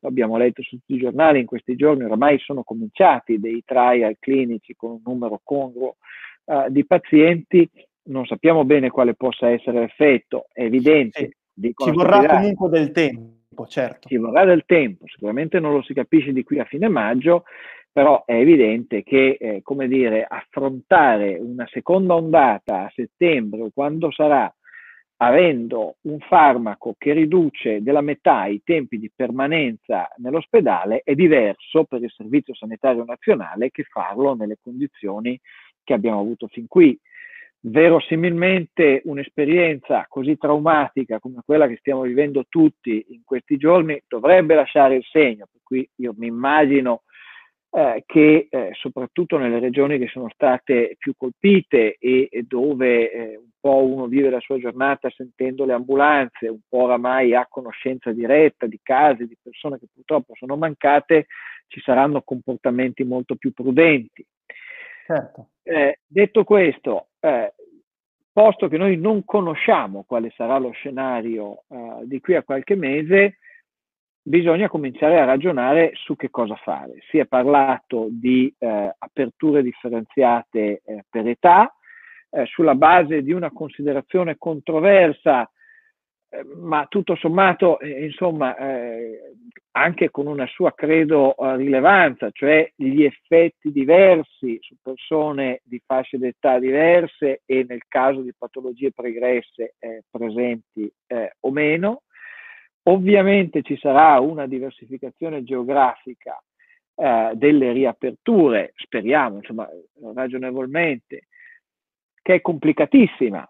abbiamo letto su tutti i giornali in questi giorni, oramai sono cominciati dei trial clinici con un numero congruo uh, di pazienti, non sappiamo bene quale possa essere l'effetto, è evidente.
Sì. Ci vorrà comunque del tempo, certo.
Ci vorrà del tempo, sicuramente non lo si capisce di qui a fine maggio, però è evidente che, eh, come dire, affrontare una seconda ondata a settembre o quando sarà, avendo un farmaco che riduce della metà i tempi di permanenza nell'ospedale, è diverso per il Servizio Sanitario Nazionale che farlo nelle condizioni che abbiamo avuto fin qui. Verosimilmente un'esperienza così traumatica come quella che stiamo vivendo tutti in questi giorni dovrebbe lasciare il segno, per cui io mi immagino eh, che eh, soprattutto nelle regioni che sono state più colpite e, e dove eh, un po' uno vive la sua giornata sentendo le ambulanze, un po' oramai ha conoscenza diretta di casi, di persone che purtroppo sono mancate, ci saranno comportamenti molto più prudenti. Certo. Eh, detto questo, eh, posto che noi non conosciamo quale sarà lo scenario eh, di qui a qualche mese, bisogna cominciare a ragionare su che cosa fare. Si è parlato di eh, aperture differenziate eh, per età, eh, sulla base di una considerazione controversa, eh, ma tutto sommato, eh, insomma, eh, anche con una sua credo rilevanza, cioè gli effetti diversi su persone di fasce d'età diverse e nel caso di patologie pregresse presenti o meno Ovviamente ci sarà una diversificazione geografica eh, delle riaperture, speriamo, insomma, ragionevolmente, che è complicatissima,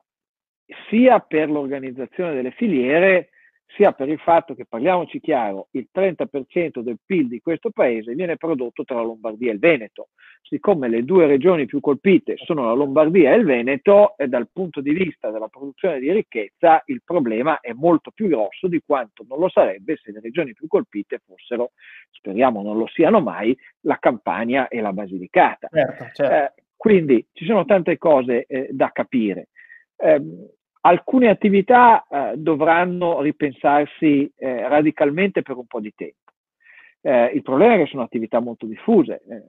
sia per l'organizzazione delle filiere, sia per il fatto che, parliamoci chiaro, il 30% del PIL di questo paese viene prodotto tra la Lombardia e il Veneto. Siccome le due regioni più colpite sono la Lombardia e il Veneto, e dal punto di vista della produzione di ricchezza il problema è molto più grosso di quanto non lo sarebbe se le regioni più colpite fossero, speriamo non lo siano mai, la Campania e la Basilicata. Certo, certo. Eh, quindi ci sono tante cose eh, da capire. Eh, alcune attività eh, dovranno ripensarsi eh, radicalmente per un po' di tempo. Eh, il problema è che sono attività molto diffuse. Eh,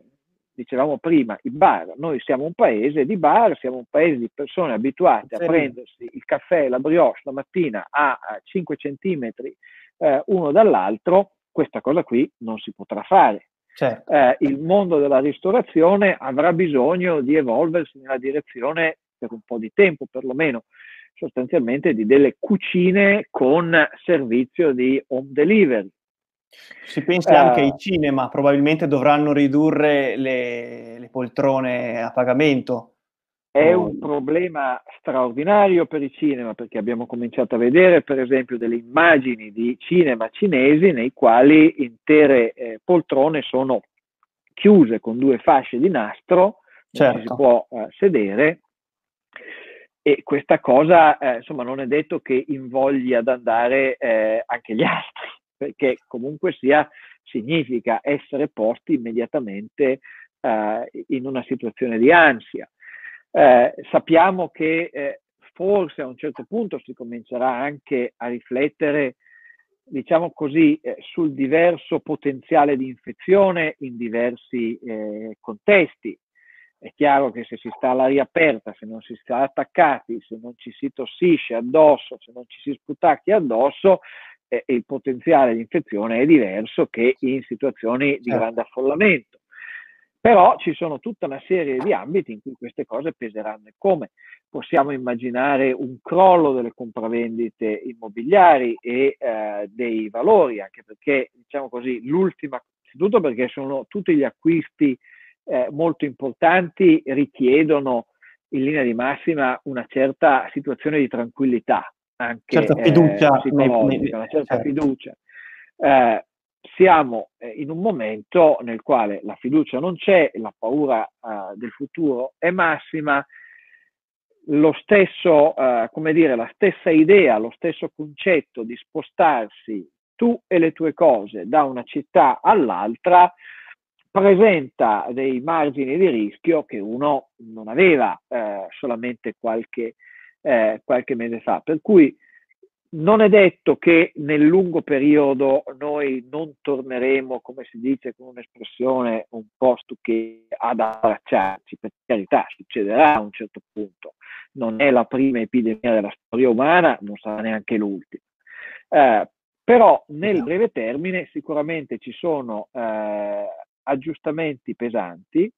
dicevamo prima, i bar. Noi siamo un paese di bar, siamo un paese di persone abituate a prendersi il caffè e la brioche la mattina a, 5 centimetri eh, uno dall'altro. Questa cosa qui non si potrà fare. Certo. Eh, il mondo della ristorazione avrà bisogno di evolversi nella direzione per un po' di tempo perlomeno sostanzialmente di delle cucine con servizio di home delivery.
Si pensi uh, anche ai cinema, probabilmente dovranno ridurre le, le poltrone a pagamento.
È un problema straordinario per i cinema perché abbiamo cominciato a vedere per esempio delle immagini di cinema cinesi nei quali intere eh, poltrone sono chiuse con due fasce di nastro, certo. ci si può eh, sedere e questa cosa eh, insomma non è detto che invogli ad andare eh, anche gli altri, perché comunque sia significa essere posti immediatamente eh, in una situazione di ansia. Eh, sappiamo che eh, forse a un certo punto si comincerà anche a riflettere, diciamo così, eh, sul diverso potenziale di infezione in diversi contesti è chiaro che se si sta all'aria aperta, se non si sta attaccati, se non ci si tossisce addosso, se non ci si sputacchi addosso, eh, il potenziale di infezione è diverso che in situazioni di certo. grande affollamento. Però ci sono tutta una serie di ambiti in cui queste cose peseranno. Come possiamo immaginare un crollo delle compravendite immobiliari e eh, dei valori, anche perché, diciamo così, l'ultima, innanzitutto perché sono tutti gli acquisti eh, molto importanti richiedono in linea di massima una certa situazione di tranquillità, anche certa fiducia, eh, nei, nei, una certa certo. fiducia. Eh, siamo eh, in un momento nel quale la fiducia non c'è, la paura eh, del futuro è massima, lo stesso, eh, come dire, la stessa idea, lo stesso concetto di spostarsi tu e le tue cose da una città all'altra presenta dei margini di rischio che uno non aveva eh, solamente qualche, eh, qualche mese fa. Per cui non è detto che nel lungo periodo noi non torneremo, come si dice con un'espressione un po' stucche, ad abbracciarci, per carità, succederà a un certo punto. Non è la prima epidemia della storia umana, non sarà neanche l'ultima. Eh, però nel breve termine sicuramente ci sono eh, aggiustamenti pesanti.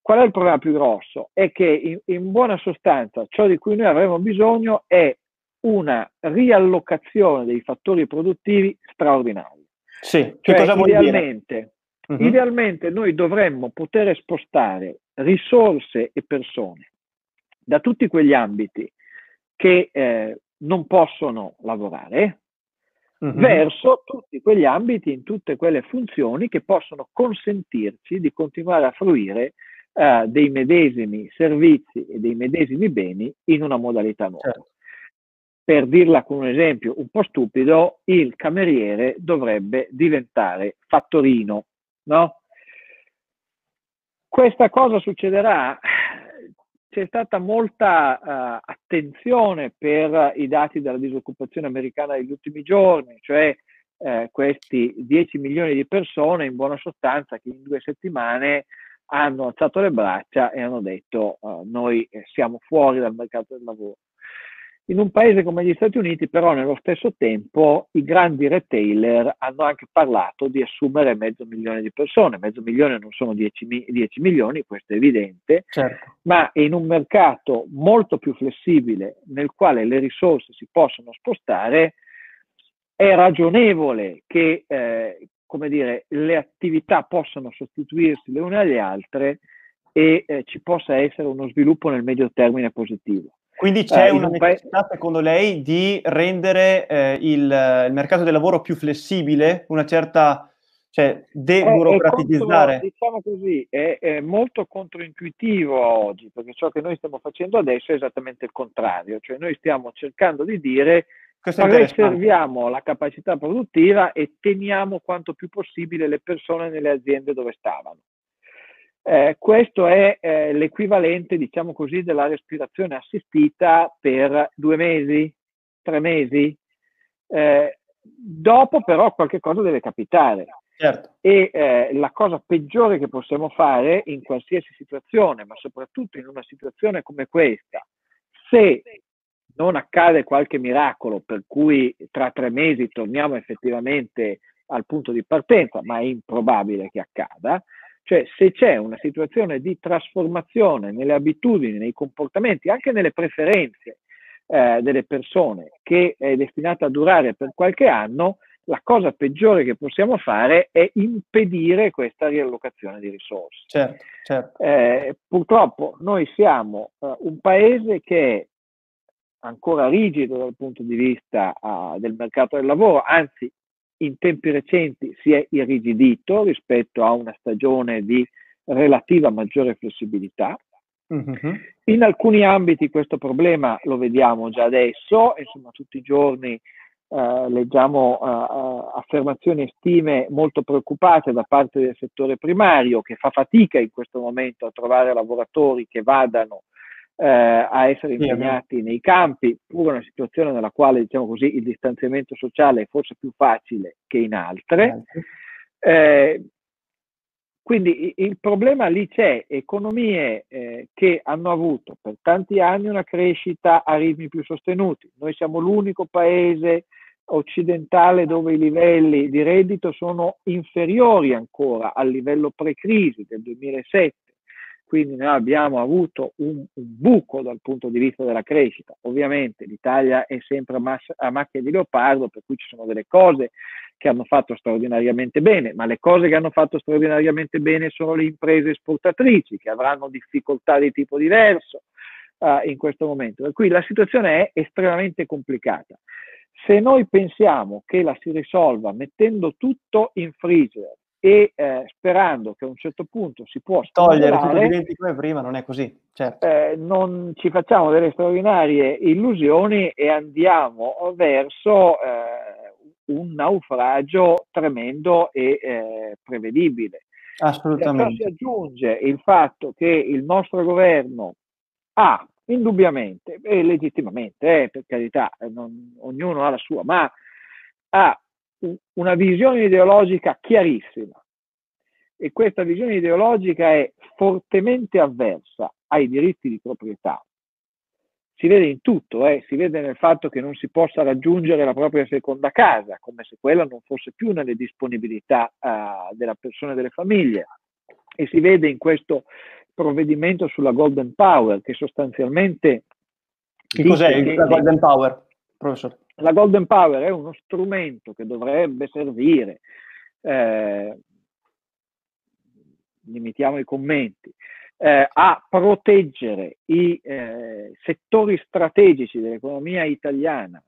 Qual è il problema più grosso? È che in, in buona sostanza ciò di cui noi avremo bisogno è una riallocazione dei fattori produttivi straordinari.
Sì, cioè, cosa vuol
idealmente, dire? Uh-huh. Idealmente noi dovremmo poter spostare risorse e persone da tutti quegli ambiti che eh, non possono lavorare uh-huh. verso tutti quegli ambiti, in tutte quelle funzioni che possono consentirci di continuare a fruire eh, dei medesimi servizi e dei medesimi beni in una modalità nuova. Certo per dirla con un esempio un po' stupido, il cameriere dovrebbe diventare fattorino, no? Questa cosa succederà? C'è stata molta uh, attenzione per i dati della disoccupazione americana degli ultimi giorni, cioè eh, questi 10 milioni di persone in buona sostanza che in due settimane hanno alzato le braccia e hanno detto uh, noi siamo fuori dal mercato del lavoro. In un paese come gli Stati Uniti, però, nello stesso tempo, i grandi retailer hanno anche parlato di assumere mezzo milione di persone. Mezzo milione non sono 10, 10 milioni, questo è evidente, certo. ma in un mercato molto più flessibile, nel quale le risorse si possono spostare, è ragionevole che eh, come dire, le attività possano sostituirsi le une alle altre e eh, ci possa essere uno sviluppo nel medio termine positivo.
Quindi c'è eh, una necessità, pa- secondo lei, di rendere eh, il, il, mercato del lavoro più flessibile, una certa, cioè deburocratizzare?
diciamo così, è, è, molto controintuitivo oggi, perché ciò che noi stiamo facendo adesso è esattamente il contrario, cioè noi stiamo cercando di dire preserviamo la capacità produttiva e teniamo quanto più possibile le persone nelle aziende dove stavano. Eh, questo è eh, l'equivalente, diciamo così, della respirazione assistita per due mesi, tre mesi. Eh, dopo però qualche cosa deve capitare. Certo. E eh, la cosa peggiore che possiamo fare in qualsiasi situazione, ma soprattutto in una situazione come questa, se non accade qualche miracolo per cui tra tre mesi torniamo effettivamente al punto di partenza, ma è improbabile che accada, cioè se c'è una situazione di trasformazione nelle abitudini, nei comportamenti, anche nelle preferenze eh, delle persone che è destinata a durare per qualche anno, la cosa peggiore che possiamo fare è impedire questa riallocazione di risorse. Certo, certo. Eh, purtroppo noi siamo uh, un paese che è ancora rigido dal punto di vista uh, del mercato del lavoro, anzi in tempi recenti si è irrigidito rispetto a una stagione di relativa maggiore flessibilità. Mm-hmm. In alcuni ambiti questo problema lo vediamo già adesso, insomma tutti i giorni eh, leggiamo eh, affermazioni e stime molto preoccupate da parte del settore primario che fa fatica in questo momento a trovare lavoratori che vadano eh, a essere impegnati nei campi, pur una situazione nella quale diciamo così, il distanziamento sociale è forse più facile che in altre. Eh, quindi il problema lì c'è, economie eh, che hanno avuto per tanti anni una crescita a ritmi più sostenuti. Noi siamo l'unico paese occidentale dove i livelli di reddito sono inferiori ancora al livello pre-crisi del 2007 quindi noi abbiamo avuto un, un, buco dal punto di vista della crescita. Ovviamente l'Italia è sempre a, mas- a, macchia di leopardo, per cui ci sono delle cose che hanno fatto straordinariamente bene, ma le cose che hanno fatto straordinariamente bene sono le imprese esportatrici che avranno difficoltà di tipo diverso uh, in questo momento. Per cui la situazione è estremamente complicata. Se noi pensiamo che la si risolva mettendo tutto in freezer e eh, sperando che a un certo punto si può
togliere tutto diventi come prima, non è così. Certo.
Eh, non ci facciamo delle straordinarie illusioni e andiamo verso eh, un naufragio tremendo e eh, prevedibile.
Assolutamente.
Si aggiunge il fatto che il nostro governo ha indubbiamente e legittimamente, eh, per carità, non, ognuno ha la sua, ma ha una visione ideologica chiarissima e questa visione ideologica è fortemente avversa ai diritti di proprietà. Si vede in tutto, eh? si vede nel fatto che non si possa raggiungere la propria seconda casa, come se quella non fosse più nelle disponibilità uh, della persona e delle famiglie. E si vede in questo provvedimento sulla Golden Power, che sostanzialmente...
Che cos'è che la Golden Power, professore?
La Golden Power è uno strumento che dovrebbe servire, eh, limitiamo i commenti, eh, a proteggere i eh, settori strategici dell'economia italiana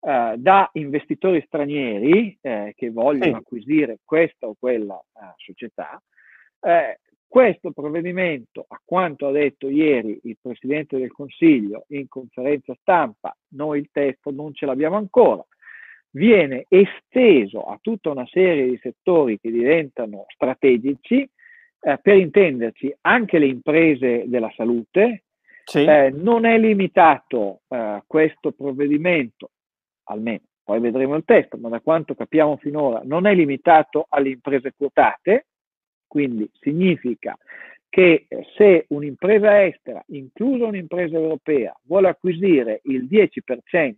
eh, da investitori stranieri eh, che vogliono acquisire questa o quella eh, società, eh, questo provvedimento, a quanto ha detto ieri il Presidente del Consiglio in conferenza stampa, noi il testo non ce l'abbiamo ancora, viene esteso a tutta una serie di settori che diventano strategici, eh, per intenderci anche le imprese della salute, sì. eh, non è limitato eh, questo provvedimento, almeno poi vedremo il testo, ma da quanto capiamo finora non è limitato alle imprese quotate, quindi significa che se un'impresa estera, inclusa un'impresa europea, vuole acquisire il 10%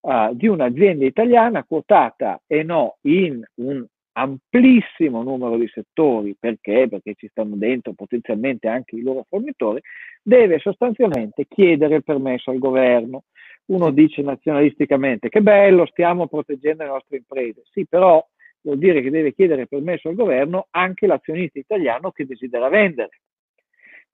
uh, eh, di un'azienda italiana quotata e no in un amplissimo numero di settori, perché? Perché ci stanno dentro potenzialmente anche i loro fornitori, deve sostanzialmente chiedere il permesso al governo. Uno dice nazionalisticamente che bello, stiamo proteggendo le nostre imprese. Sì, però vuol dire che deve chiedere permesso al governo anche l'azionista italiano che desidera vendere.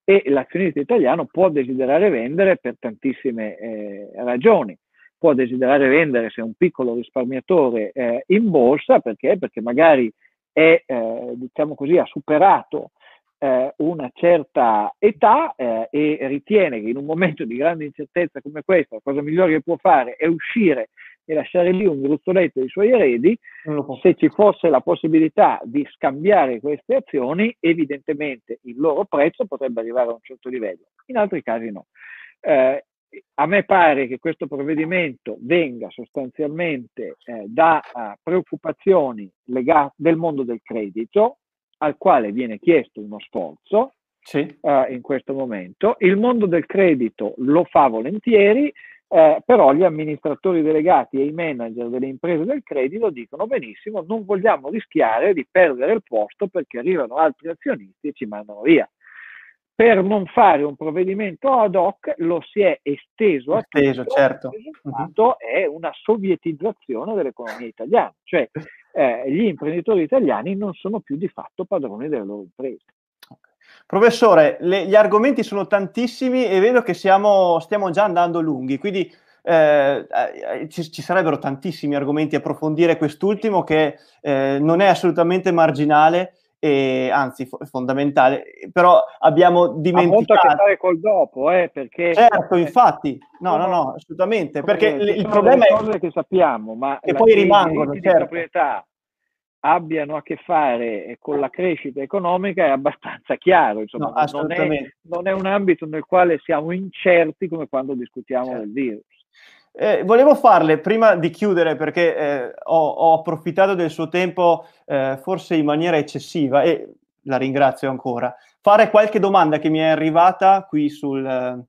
E l'azionista italiano può desiderare vendere per tantissime eh, ragioni. Può desiderare vendere se è un piccolo risparmiatore eh, in borsa, perché? Perché magari è, eh, diciamo così, ha superato eh, una certa età eh, e ritiene che in un momento di grande incertezza come questo la cosa migliore che può fare è uscire e lasciare lì un gruzzoletto dei suoi eredi, se ci fosse la possibilità di scambiare queste azioni, evidentemente il loro prezzo potrebbe arrivare a un certo livello, in altri casi no. Eh, a me pare che questo provvedimento venga sostanzialmente eh, da uh, preoccupazioni legate del mondo del credito, al quale viene chiesto uno sforzo sì. uh, in questo momento. Il mondo del credito lo fa volentieri, eh, però gli amministratori delegati e i manager delle imprese del credito dicono benissimo, non vogliamo rischiare di perdere il posto perché arrivano altri azionisti e ci mandano via. Per non fare un provvedimento ad hoc lo si è esteso a esteso, tutto,
certo.
uh-huh. è una sovietizzazione dell'economia italiana, cioè eh, gli imprenditori italiani non sono più di fatto padroni delle loro imprese.
Professore, le, gli argomenti sono tantissimi e vedo che siamo, stiamo già andando lunghi, quindi eh, eh, ci, ci, sarebbero tantissimi argomenti a approfondire quest'ultimo che eh, non è assolutamente marginale e anzi fo- fondamentale, però abbiamo dimenticato... Ha molto
a che fare col dopo, eh, perché...
Certo, infatti, no, no, no, assolutamente, perché il, il problema è...
cose che sappiamo, ma...
Che poi rimangono, certo.
proprietà abbiano a che fare con la crescita economica è abbastanza chiaro, insomma, no, non, è, non, è, un ambito nel quale siamo incerti come quando discutiamo certo. del virus.
Eh, volevo farle, prima di chiudere, perché eh, ho, ho, approfittato del suo tempo eh, forse in maniera eccessiva e la ringrazio ancora, fare qualche domanda che mi è arrivata qui sul,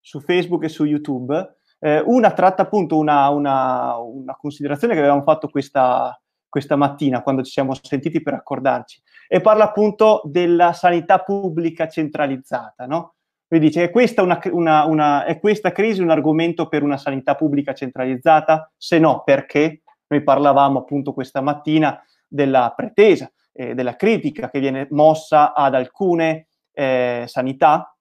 su Facebook e su YouTube. Eh, una tratta appunto una, una, una considerazione che avevamo fatto questa, questa mattina quando ci siamo sentiti per accordarci e parla appunto della sanità pubblica centralizzata, no? Quindi dice, è questa, una, una, una, è questa crisi un argomento per una sanità pubblica centralizzata? Se no, perché? Noi parlavamo appunto questa mattina della pretesa, eh, della critica che viene mossa ad alcune eh, sanità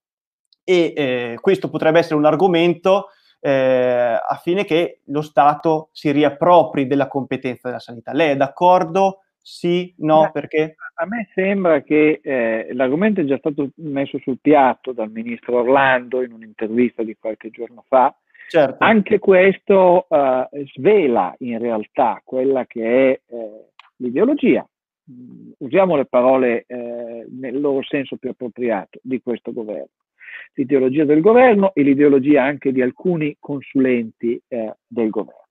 e eh, questo potrebbe essere un argomento eh, affine che lo Stato si riappropri della competenza della sanità. Lei è d'accordo? Sì? No? Beh, perché?
A me sembra che eh, l'argomento è già stato messo sul piatto dal ministro Orlando in un'intervista di qualche giorno fa. Certo. Anche questo uh, svela in realtà quella che è eh, l'ideologia. Mm, usiamo le parole eh, eh, nel loro senso più appropriato di questo governo. L'ideologia del governo e l'ideologia anche di alcuni consulenti eh, del governo.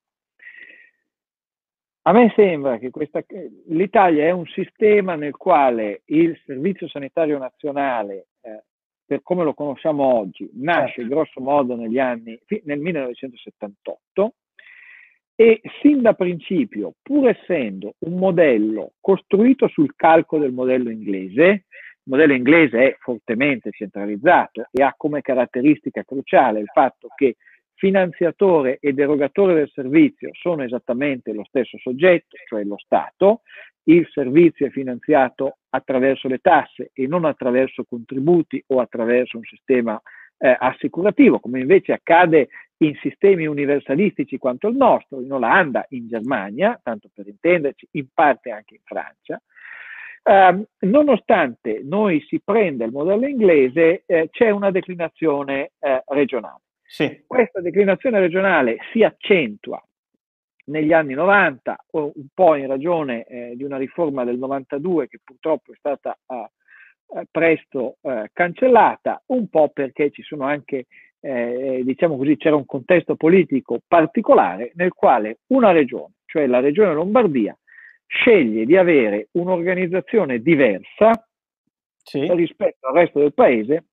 A me sembra che questa, l'Italia è un sistema nel quale il Servizio Sanitario Nazionale, eh, per come lo conosciamo oggi, nasce certo. grosso modo negli anni, nel 1978 e sin da principio, pur essendo un modello costruito sul calco del modello inglese, il modello inglese è fortemente centralizzato e ha come caratteristica cruciale il fatto che finanziatore ed erogatore del servizio sono esattamente lo stesso soggetto, cioè lo Stato, il servizio è finanziato attraverso le tasse e non attraverso contributi o attraverso un sistema eh, assicurativo, come invece accade in sistemi universalistici quanto il nostro, in Olanda, in Germania, tanto per intenderci, in parte anche in Francia. Eh, nonostante noi si prenda il modello inglese, eh, c'è una declinazione eh, regionale. Sì. Questa declinazione regionale si accentua negli anni 90, un po' in ragione eh, di una riforma del 92 che purtroppo è stata eh, presto eh, cancellata, un po' perché ci sono anche, eh, diciamo così, c'era un contesto politico particolare nel quale una regione, cioè la regione Lombardia, sceglie di avere un'organizzazione diversa sì. rispetto al resto del paese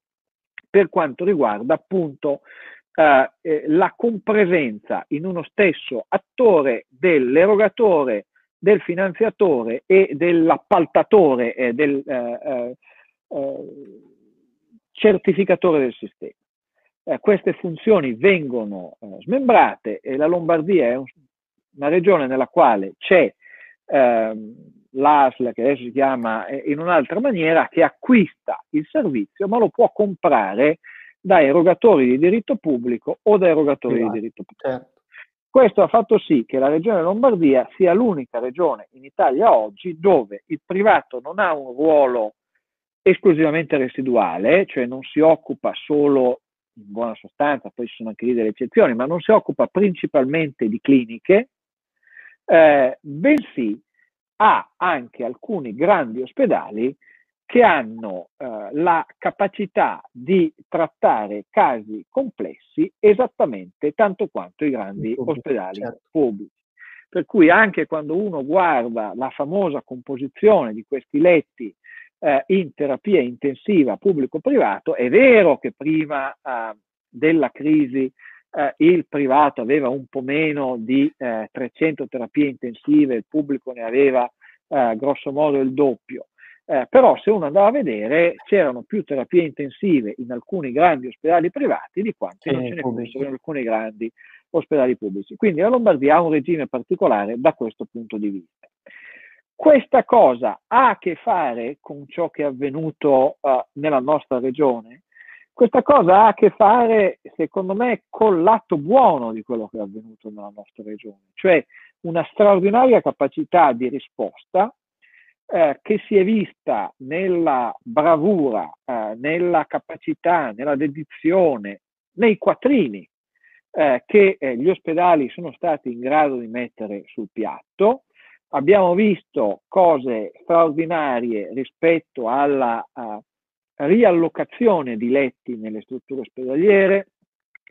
per quanto riguarda appunto eh, eh, la compresenza in uno stesso attore dell'erogatore, del finanziatore e dell'appaltatore, eh, del eh, eh, certificatore del sistema. queste funzioni vengono smembrate e la Lombardia è un, una regione nella quale c'è ehm, l'ASL, che adesso si chiama in un'altra maniera, che acquista il servizio ma lo può comprare da erogatori di diritto pubblico o da erogatori esatto, di diritto pubblico. Certo. Questo ha fatto sì che la regione Lombardia sia l'unica regione in Italia oggi dove il privato non ha un ruolo esclusivamente residuale, cioè non si occupa solo, in buona sostanza, poi ci sono anche lì delle eccezioni, ma non si occupa principalmente di cliniche, eh, bensì ha anche alcuni grandi ospedali che hanno eh, la capacità di trattare casi complessi esattamente tanto quanto i grandi ospedali certo. pubblici. Per cui anche quando uno guarda la famosa composizione di questi letti eh, in terapia intensiva pubblico-privato, è vero che prima eh, della crisi eh, il privato aveva un po' meno di 300 eh, terapie intensive, il pubblico ne aveva eh, grosso modo il doppio, eh, però se uno andava a vedere c'erano più terapie intensive in alcuni grandi ospedali privati di quanti sì, non ce ne fossero in alcuni grandi ospedali pubblici. Quindi la Lombardia ha un regime particolare da questo punto di vista. Questa cosa ha a che fare con ciò che è avvenuto uh, nella nostra regione? Questa cosa ha a che fare, secondo me, con l'atto buono di quello che è avvenuto nella nostra regione, cioè una straordinaria capacità di risposta eh, che si è vista nella bravura, eh, nella capacità, nella dedizione, nei quattrini eh, che eh, gli ospedali sono stati in grado di mettere sul piatto. Abbiamo visto cose straordinarie rispetto alla riallocazione di letti nelle strutture ospedaliere,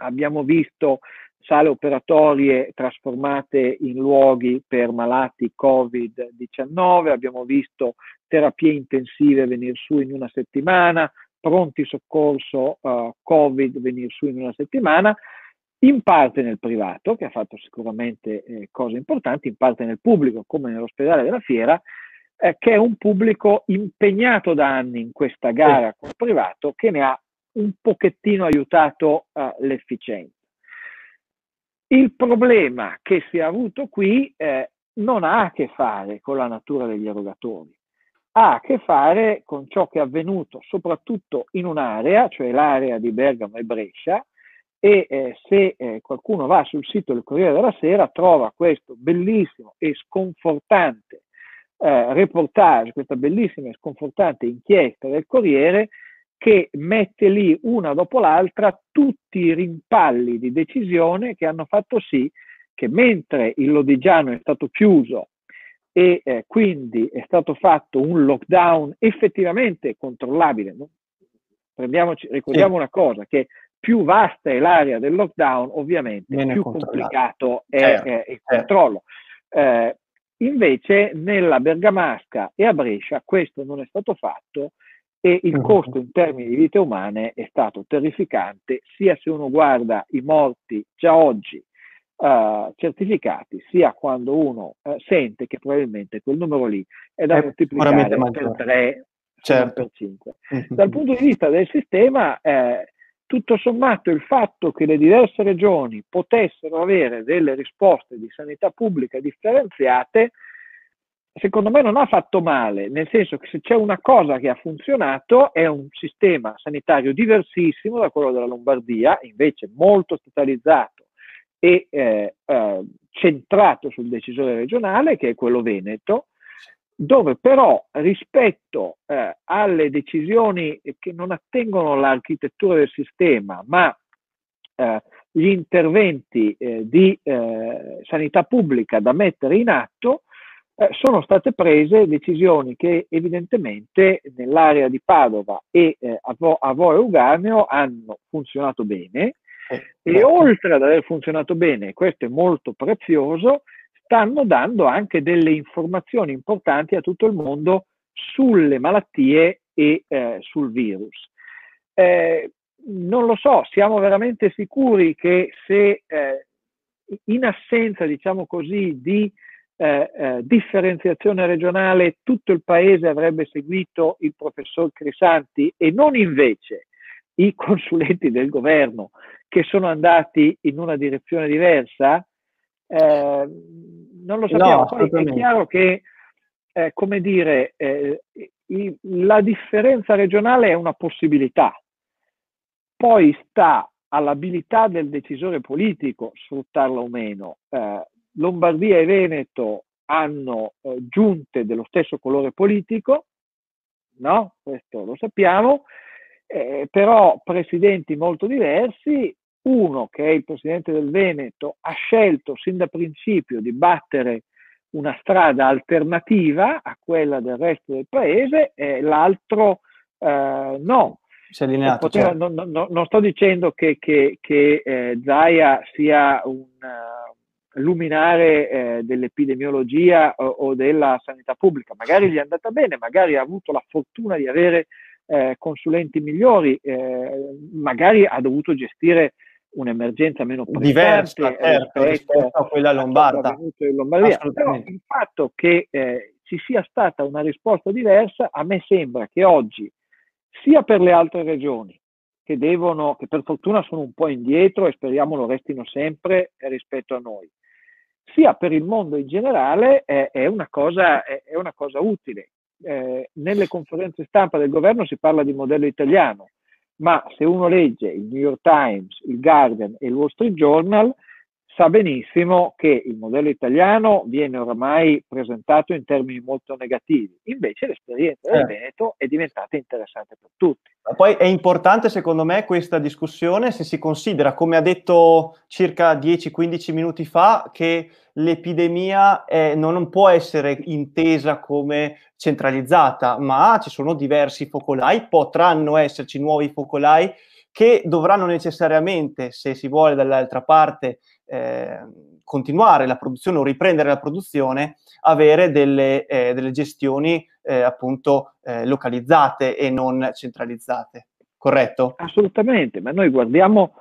abbiamo visto sale operatorie trasformate in luoghi per malati Covid-19, abbiamo visto terapie intensive venire su in una settimana, pronti soccorso uh, Covid venire su in una settimana, in parte nel privato, che ha fatto sicuramente eh, cose importanti, in parte nel pubblico, come nell'ospedale della Fiera, eh, che è un pubblico impegnato da anni in questa gara con privato, che ne ha un pochettino aiutato uh, l'efficienza. Il problema che si è avuto qui eh, non ha a che fare con la natura degli erogatori, ha a che fare con ciò che è avvenuto soprattutto in un'area, cioè l'area di Bergamo e Brescia, e eh, se eh, qualcuno va sul sito del Corriere della Sera trova questo bellissimo e sconfortante eh, reportage, questa bellissima e sconfortante inchiesta del Corriere che mette lì una dopo l'altra tutti i rimpalli di decisione che hanno fatto sì che mentre il Lodigiano è stato chiuso e eh, quindi è stato fatto un lockdown effettivamente controllabile. No? ricordiamo sì. una cosa, che più vasta è l'area del lockdown, ovviamente Viene più complicato è, certo, è, il certo. controllo. Eh, invece nella Bergamasca e a Brescia questo non è stato fatto e il costo in termini di vite umane è stato terrificante, sia se uno guarda i morti già oggi uh, certificati, sia quando uno uh, sente che probabilmente quel numero lì è da è moltiplicare per 3 certo. per 5. Mm-hmm. Dal punto di vista del sistema, eh, tutto sommato il fatto che le diverse regioni potessero avere delle risposte di sanità pubblica differenziate secondo me non ha fatto male, nel senso che se c'è una cosa che ha funzionato è un sistema sanitario diversissimo da quello della Lombardia, invece molto statalizzato e eh, eh, centrato sul decisore regionale, che è quello veneto, dove però rispetto eh, alle decisioni che non attengono all'architettura del sistema, ma eh, gli interventi eh, di eh, sanità pubblica da mettere in atto, eh, sono state prese decisioni che evidentemente nell'area di Padova e eh, a, Vo- a Vo Euganeo hanno funzionato bene. E oltre ad aver funzionato bene, questo è molto prezioso, stanno dando anche delle informazioni importanti a tutto il mondo sulle malattie e eh, sul virus. Eh, non lo so, siamo veramente sicuri che se eh, in assenza, diciamo così, di eh, eh, differenziazione regionale tutto il paese avrebbe seguito il professor Crisanti e non invece i consulenti del governo che sono andati in una direzione diversa? Eh, non lo sappiamo. No, Poi è chiaro che, eh, come dire, eh, i, la differenza regionale è una possibilità. Poi sta all'abilità del decisore politico sfruttarla o meno. Eh, Lombardia e Veneto hanno eh, giunte dello stesso colore politico, no? Questo lo sappiamo, eh, però presidenti molto diversi, uno che è il presidente del Veneto ha scelto sin da principio di battere una strada alternativa a quella del resto del paese e l'altro eh, no. Poteva, certo. non, non, non, sto dicendo che, che, che eh, Zaia sia un luminare eh, dell'epidemiologia o, o, della sanità pubblica. Magari gli è andata bene, magari ha avuto la fortuna di avere eh, consulenti migliori, eh, magari ha dovuto gestire un'emergenza meno
diversa certo, rispetto a quella lombarda.
Però il fatto che eh, ci sia stata una risposta diversa, a me sembra che oggi, sia per le altre regioni, che devono, che per fortuna sono un po' indietro e speriamo lo restino sempre rispetto a noi, sia per il mondo in generale è, è, una, cosa, è, è una, cosa, utile. Eh, nelle conferenze stampa del governo si parla di modello italiano, ma se uno legge il New York Times, il Guardian e il Wall Street Journal, sa benissimo che il modello italiano viene oramai presentato in termini molto negativi, invece l'esperienza del eh. Veneto è diventata interessante per tutti.
Poi è importante secondo me questa discussione se si considera, come ha detto circa 10-15 minuti fa, che l'epidemia è, non può essere intesa come centralizzata, ma ci sono diversi focolai, potranno esserci nuovi focolai che dovranno necessariamente, se si vuole dall'altra parte, eh, continuare la produzione o riprendere la produzione, avere delle, eh, delle gestioni eh, appunto eh, localizzate e non centralizzate. Corretto?
Assolutamente, ma noi guardiamo,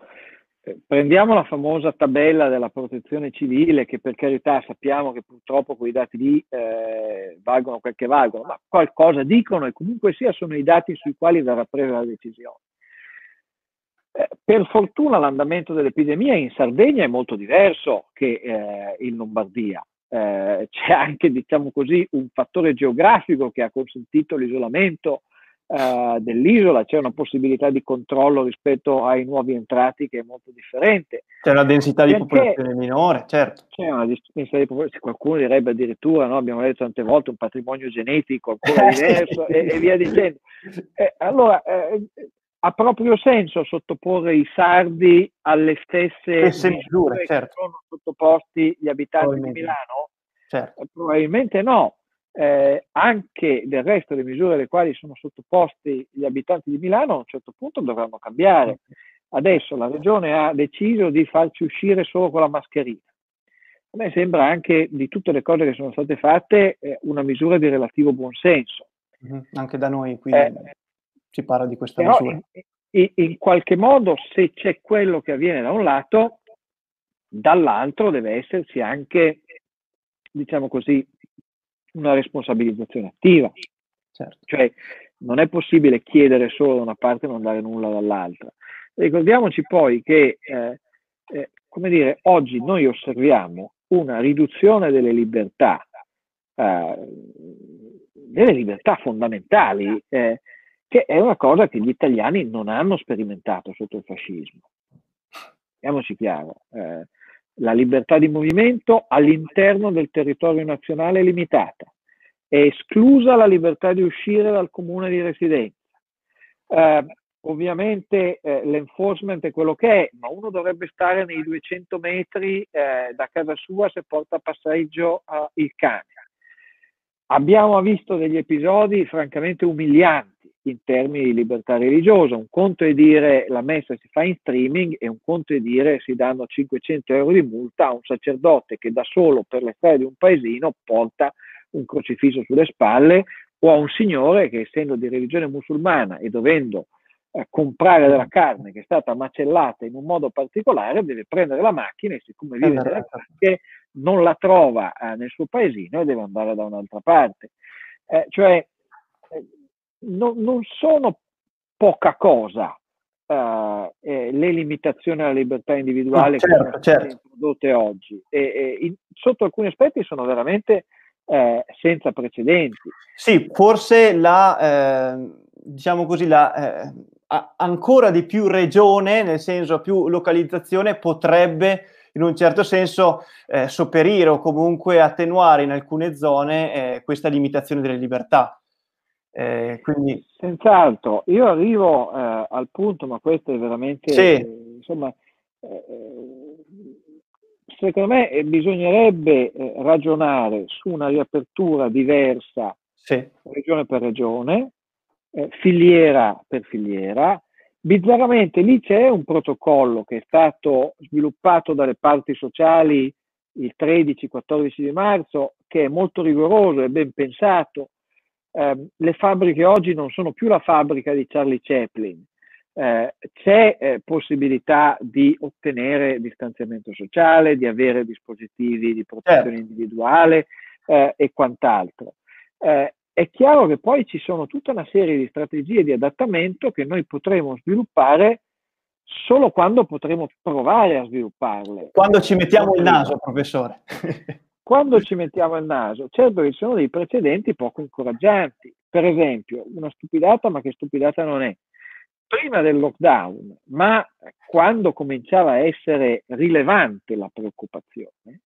prendiamo la famosa tabella della protezione civile, che per carità sappiamo che purtroppo quei dati lì eh, valgono quel che valgono, ma qualcosa dicono e comunque sia sono i dati sui quali verrà presa la decisione. Eh, per fortuna l'andamento dell'epidemia in Sardegna è molto diverso che eh, in Lombardia. Eh, c'è anche, diciamo così, un fattore geografico che ha consentito l'isolamento eh, dell'isola, c'è una possibilità di controllo rispetto ai nuovi entrati che è molto differente.
C'è una densità di popolazione minore, certo.
C'è una densità di popolazione, qualcuno direbbe addirittura, no? abbiamo detto tante volte, un patrimonio genetico ancora diverso e, e, via dicendo. Eh, allora, eh, ha proprio senso sottoporre i sardi alle stesse
misure certo. che
sono sottoposti gli abitanti di Milano? Certo. Eh, probabilmente no. Eh, anche del resto le misure alle quali sono sottoposti gli abitanti di Milano a un certo punto dovranno cambiare. Adesso la regione ha deciso di farci uscire solo con la mascherina. A me sembra anche di tutte le cose che sono state fatte eh, una misura di relativo buonsenso.
Mm-hmm. Anche da noi qui eh, si parla di questa misura.
In, in qualche modo, se c'è quello che avviene da un lato, dall'altro deve esserci anche, diciamo così, una responsabilizzazione attiva. Certo. Cioè, non è possibile chiedere solo da una parte e non dare nulla dall'altra. Ricordiamoci poi che, eh, eh, come dire, oggi noi osserviamo una riduzione delle libertà, eh, delle libertà fondamentali, eh, che è una cosa che gli italiani non hanno sperimentato sotto il fascismo. Diamoci chiaro, eh, la libertà di movimento all'interno del territorio nazionale è limitata, è esclusa la libertà di uscire dal comune di residenza. Eh, ovviamente eh, l'enforcement è quello che è, ma uno dovrebbe stare nei 200 metri eh, da casa sua se porta a passeggio il cane. Abbiamo visto degli episodi francamente umilianti in termini di libertà religiosa. Un conto è dire la messa si fa in streaming e un conto è dire si danno 500 euro di multa a un sacerdote che da solo per le strade di un paesino porta un crocifisso sulle spalle o a un signore che essendo di religione musulmana e dovendo eh, comprare della carne che è stata macellata in un modo particolare deve prendere la macchina e siccome vive nelle Marche non la trova eh, nel suo paesino e deve andare da un'altra parte. Eh, cioè eh, no, non sono poca cosa uh, eh, le limitazioni alla libertà individuale certo, che sono certo. introdotte oggi e, e in, sotto alcuni aspetti sono veramente eh, senza precedenti.
Sì, forse la, eh, diciamo così, la, eh, ancora di più regione, nel senso più localizzazione, potrebbe in un certo senso eh, sopperire o comunque attenuare in alcune zone eh, questa limitazione delle libertà.
Eh, quindi... Senz'altro, io arrivo eh, al punto, ma questo è veramente, sì. eh, insomma, eh, secondo me eh, bisognerebbe eh, ragionare su una riapertura diversa sì. regione per regione, filiera per filiera. Bizzarramente lì c'è un protocollo che è stato sviluppato dalle parti sociali il 13-14 di marzo, che è molto rigoroso e ben pensato, eh, le fabbriche oggi non sono più la fabbrica di Charlie Chaplin, eh, c'è eh, possibilità di ottenere distanziamento sociale, di avere dispositivi di protezione certo. individuale eh, e quant'altro. Eh, è chiaro che poi ci sono tutta una serie di strategie di adattamento che noi potremo sviluppare solo quando potremo provare a svilupparle.
Quando ci mettiamo il naso, professore.
Quando ci mettiamo il naso, certo che ci sono dei precedenti poco incoraggianti. Per esempio, una stupidata, ma che stupidata non è. Prima del lockdown, ma quando cominciava a essere rilevante la preoccupazione,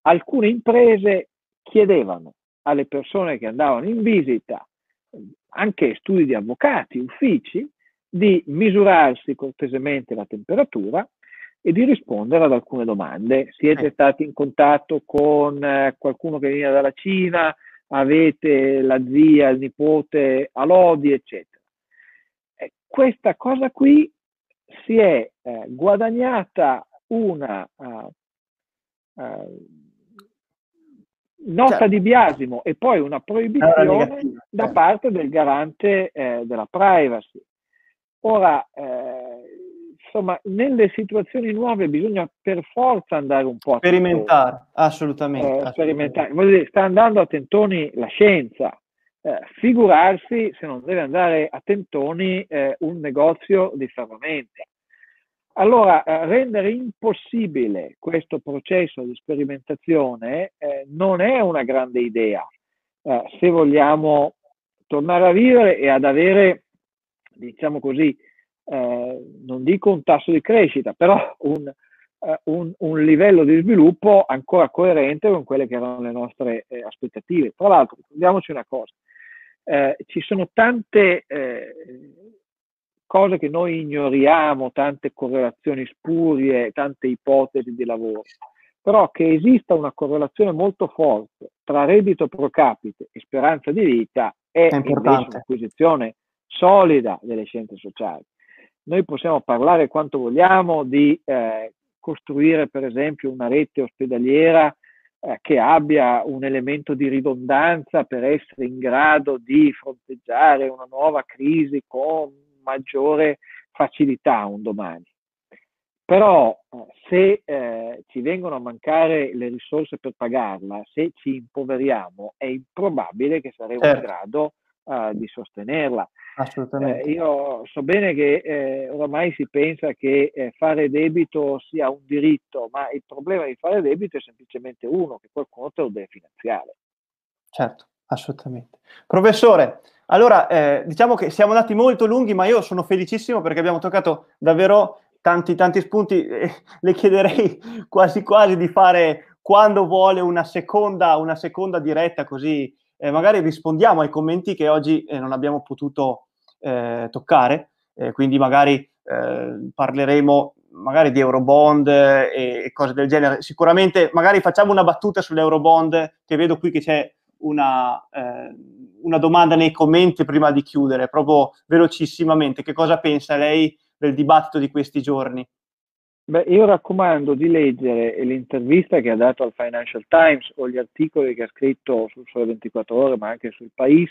alcune imprese chiedevano alle persone che andavano in visita, anche studi di avvocati, uffici, di misurarsi cortesemente la temperatura e di rispondere ad alcune domande. Siete eh. stati in contatto con eh, qualcuno che viene dalla Cina? Avete la zia, il nipote a Lodi, eccetera. E questa cosa qui si è eh, guadagnata una uh, uh, nota cioè, di biasimo e poi una proibizione da parte del garante eh, della privacy. Ora, eh, insomma, nelle situazioni nuove bisogna per forza andare un po' a
sperimentare, tentoni. assolutamente.
Eh, sperimentare. Dire, sta andando a tentoni la scienza. Eh, figurarsi se non deve andare a tentoni eh, un negozio di ferramenta. Allora, eh, rendere impossibile questo processo di sperimentazione eh, non è una grande idea eh, se vogliamo tornare a vivere e ad avere, diciamo così, eh, non dico un tasso di crescita, però un, eh, un, un, livello di sviluppo ancora coerente con quelle che erano le nostre eh, aspettative. Tra l'altro, ricordiamoci una cosa, eh, ci sono tante eh, cose che noi ignoriamo, tante correlazioni spurie, tante ipotesi di lavoro. però che esista una correlazione molto forte tra reddito pro capite e speranza di vita è, è un'acquisizione solida delle scienze sociali. Noi possiamo parlare quanto vogliamo di eh, costruire per esempio una rete ospedaliera eh, che abbia un elemento di ridondanza per essere in grado di fronteggiare una nuova crisi con maggiore facilità un domani. Però eh, se eh, ci vengono a mancare le risorse per pagarla, se ci impoveriamo, è improbabile che saremo certo. in grado uh, di sostenerla.
Assolutamente.
Eh, io so bene che eh, oramai si pensa che eh, fare debito sia un diritto, ma il problema di fare debito è semplicemente uno, che qualcuno te lo deve finanziare.
Certo, assolutamente. Professore, allora eh, diciamo che siamo andati molto lunghi, ma io sono felicissimo perché abbiamo toccato davvero tanti, tanti spunti. le chiederei quasi quasi di fare quando vuole una seconda, una seconda diretta così eh, magari rispondiamo ai commenti che oggi eh, non abbiamo potuto eh, toccare, eh, quindi magari eh, parleremo magari di Eurobond e, e, cose del genere. Sicuramente magari facciamo una battuta sull'Eurobond, che vedo qui che c'è una, una domanda nei commenti prima di chiudere, proprio velocissimamente. Che cosa pensa lei del dibattito di questi giorni?
Beh, io raccomando di leggere l'intervista che ha dato al Financial Times o gli articoli che ha scritto sul Sole 24 Ore, ma anche sul País,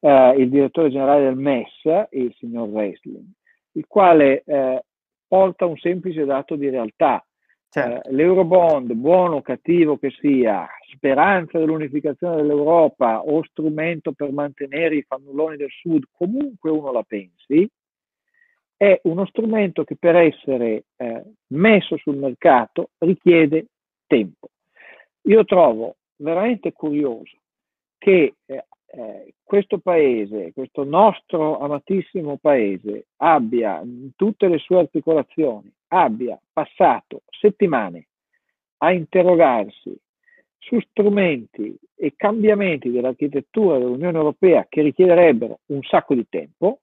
eh, il direttore generale del MES, il signor Wrestling, il quale eh, porta un semplice dato di realtà. Certo. Eh, L'Eurobond, buono o cattivo che sia, speranza dell'unificazione dell'Europa o strumento per mantenere i fannulloni del Sud, comunque uno la pensi, è uno strumento che per essere eh, messo sul mercato richiede tempo. Io trovo veramente curioso che eh, eh, questo paese, questo nostro amatissimo paese, abbia in tutte le sue articolazioni, abbia passato settimane a interrogarsi su strumenti e cambiamenti dell'architettura dell'Unione Europea che richiederebbero un sacco di tempo,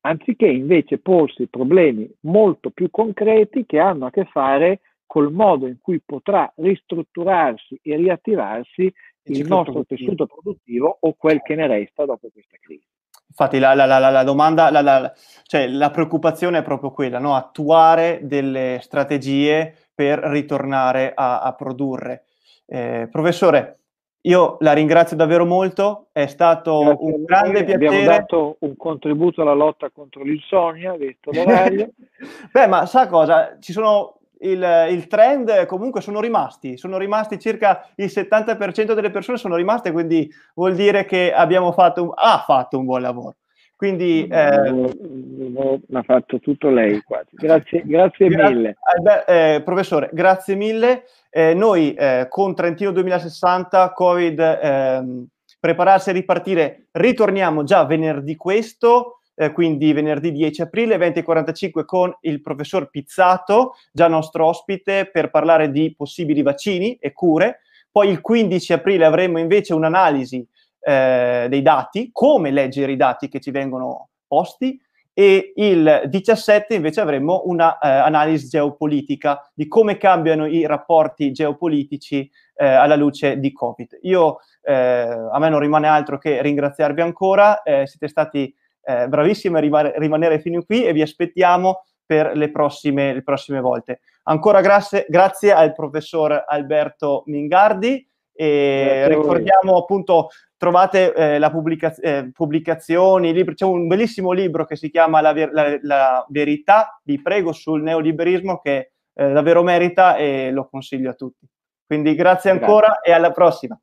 anziché invece porsi problemi molto più concreti che hanno a che fare col modo in cui potrà ristrutturarsi e riattivarsi il nostro tessuto produttivo o quel che ne resta dopo questa crisi.
Infatti la, la, la, la domanda, cioè la preoccupazione è proprio quella, no? attuare delle strategie per ritornare a, a produrre. Eh, professore, io la ringrazio davvero molto, è stato Grazie un grande piacere.
Abbiamo dato un contributo alla lotta contro l'insonnia, visto l'orario.
Beh, ma sa cosa? Ci sono il, il, trend comunque sono rimasti, sono rimasti circa il 70% delle persone sono rimaste, quindi vuol dire che abbiamo fatto un, ha fatto un buon lavoro. Quindi
eh, l'ha fatto tutto lei quasi. Grazie, grazie mille.
Eh, professore, grazie mille. Eh, noi eh, con Trentino 2060, Covid, ehm, prepararsi a ripartire, ritorniamo già venerdì questo, eh, quindi venerdì 10 aprile, 20.45 con il professor Pizzato, già nostro ospite, per parlare di possibili vaccini e cure. Poi il 15 aprile avremo invece un'analisi eh, dei dati, come leggere i dati che ci vengono posti, e il 17 invece avremo un'analisi eh, geopolitica di come cambiano i rapporti geopolitici eh, alla luce di Covid. Io, eh, a me non rimane altro che ringraziarvi ancora, eh, siete stati eh, bravissimi a rimane, rimanere fino qui e vi aspettiamo per le prossime, le prossime volte. Ancora grazie, grazie al professor Alberto Mingardi e ricordiamo appunto trovate eh, la pubblicaz- eh, pubblicazioni, libri, c'è un bellissimo libro che si chiama La, ver- la, la verità, vi prego, sul neoliberismo che eh, davvero merita e lo consiglio a tutti. Quindi grazie ancora grazie. e alla prossima.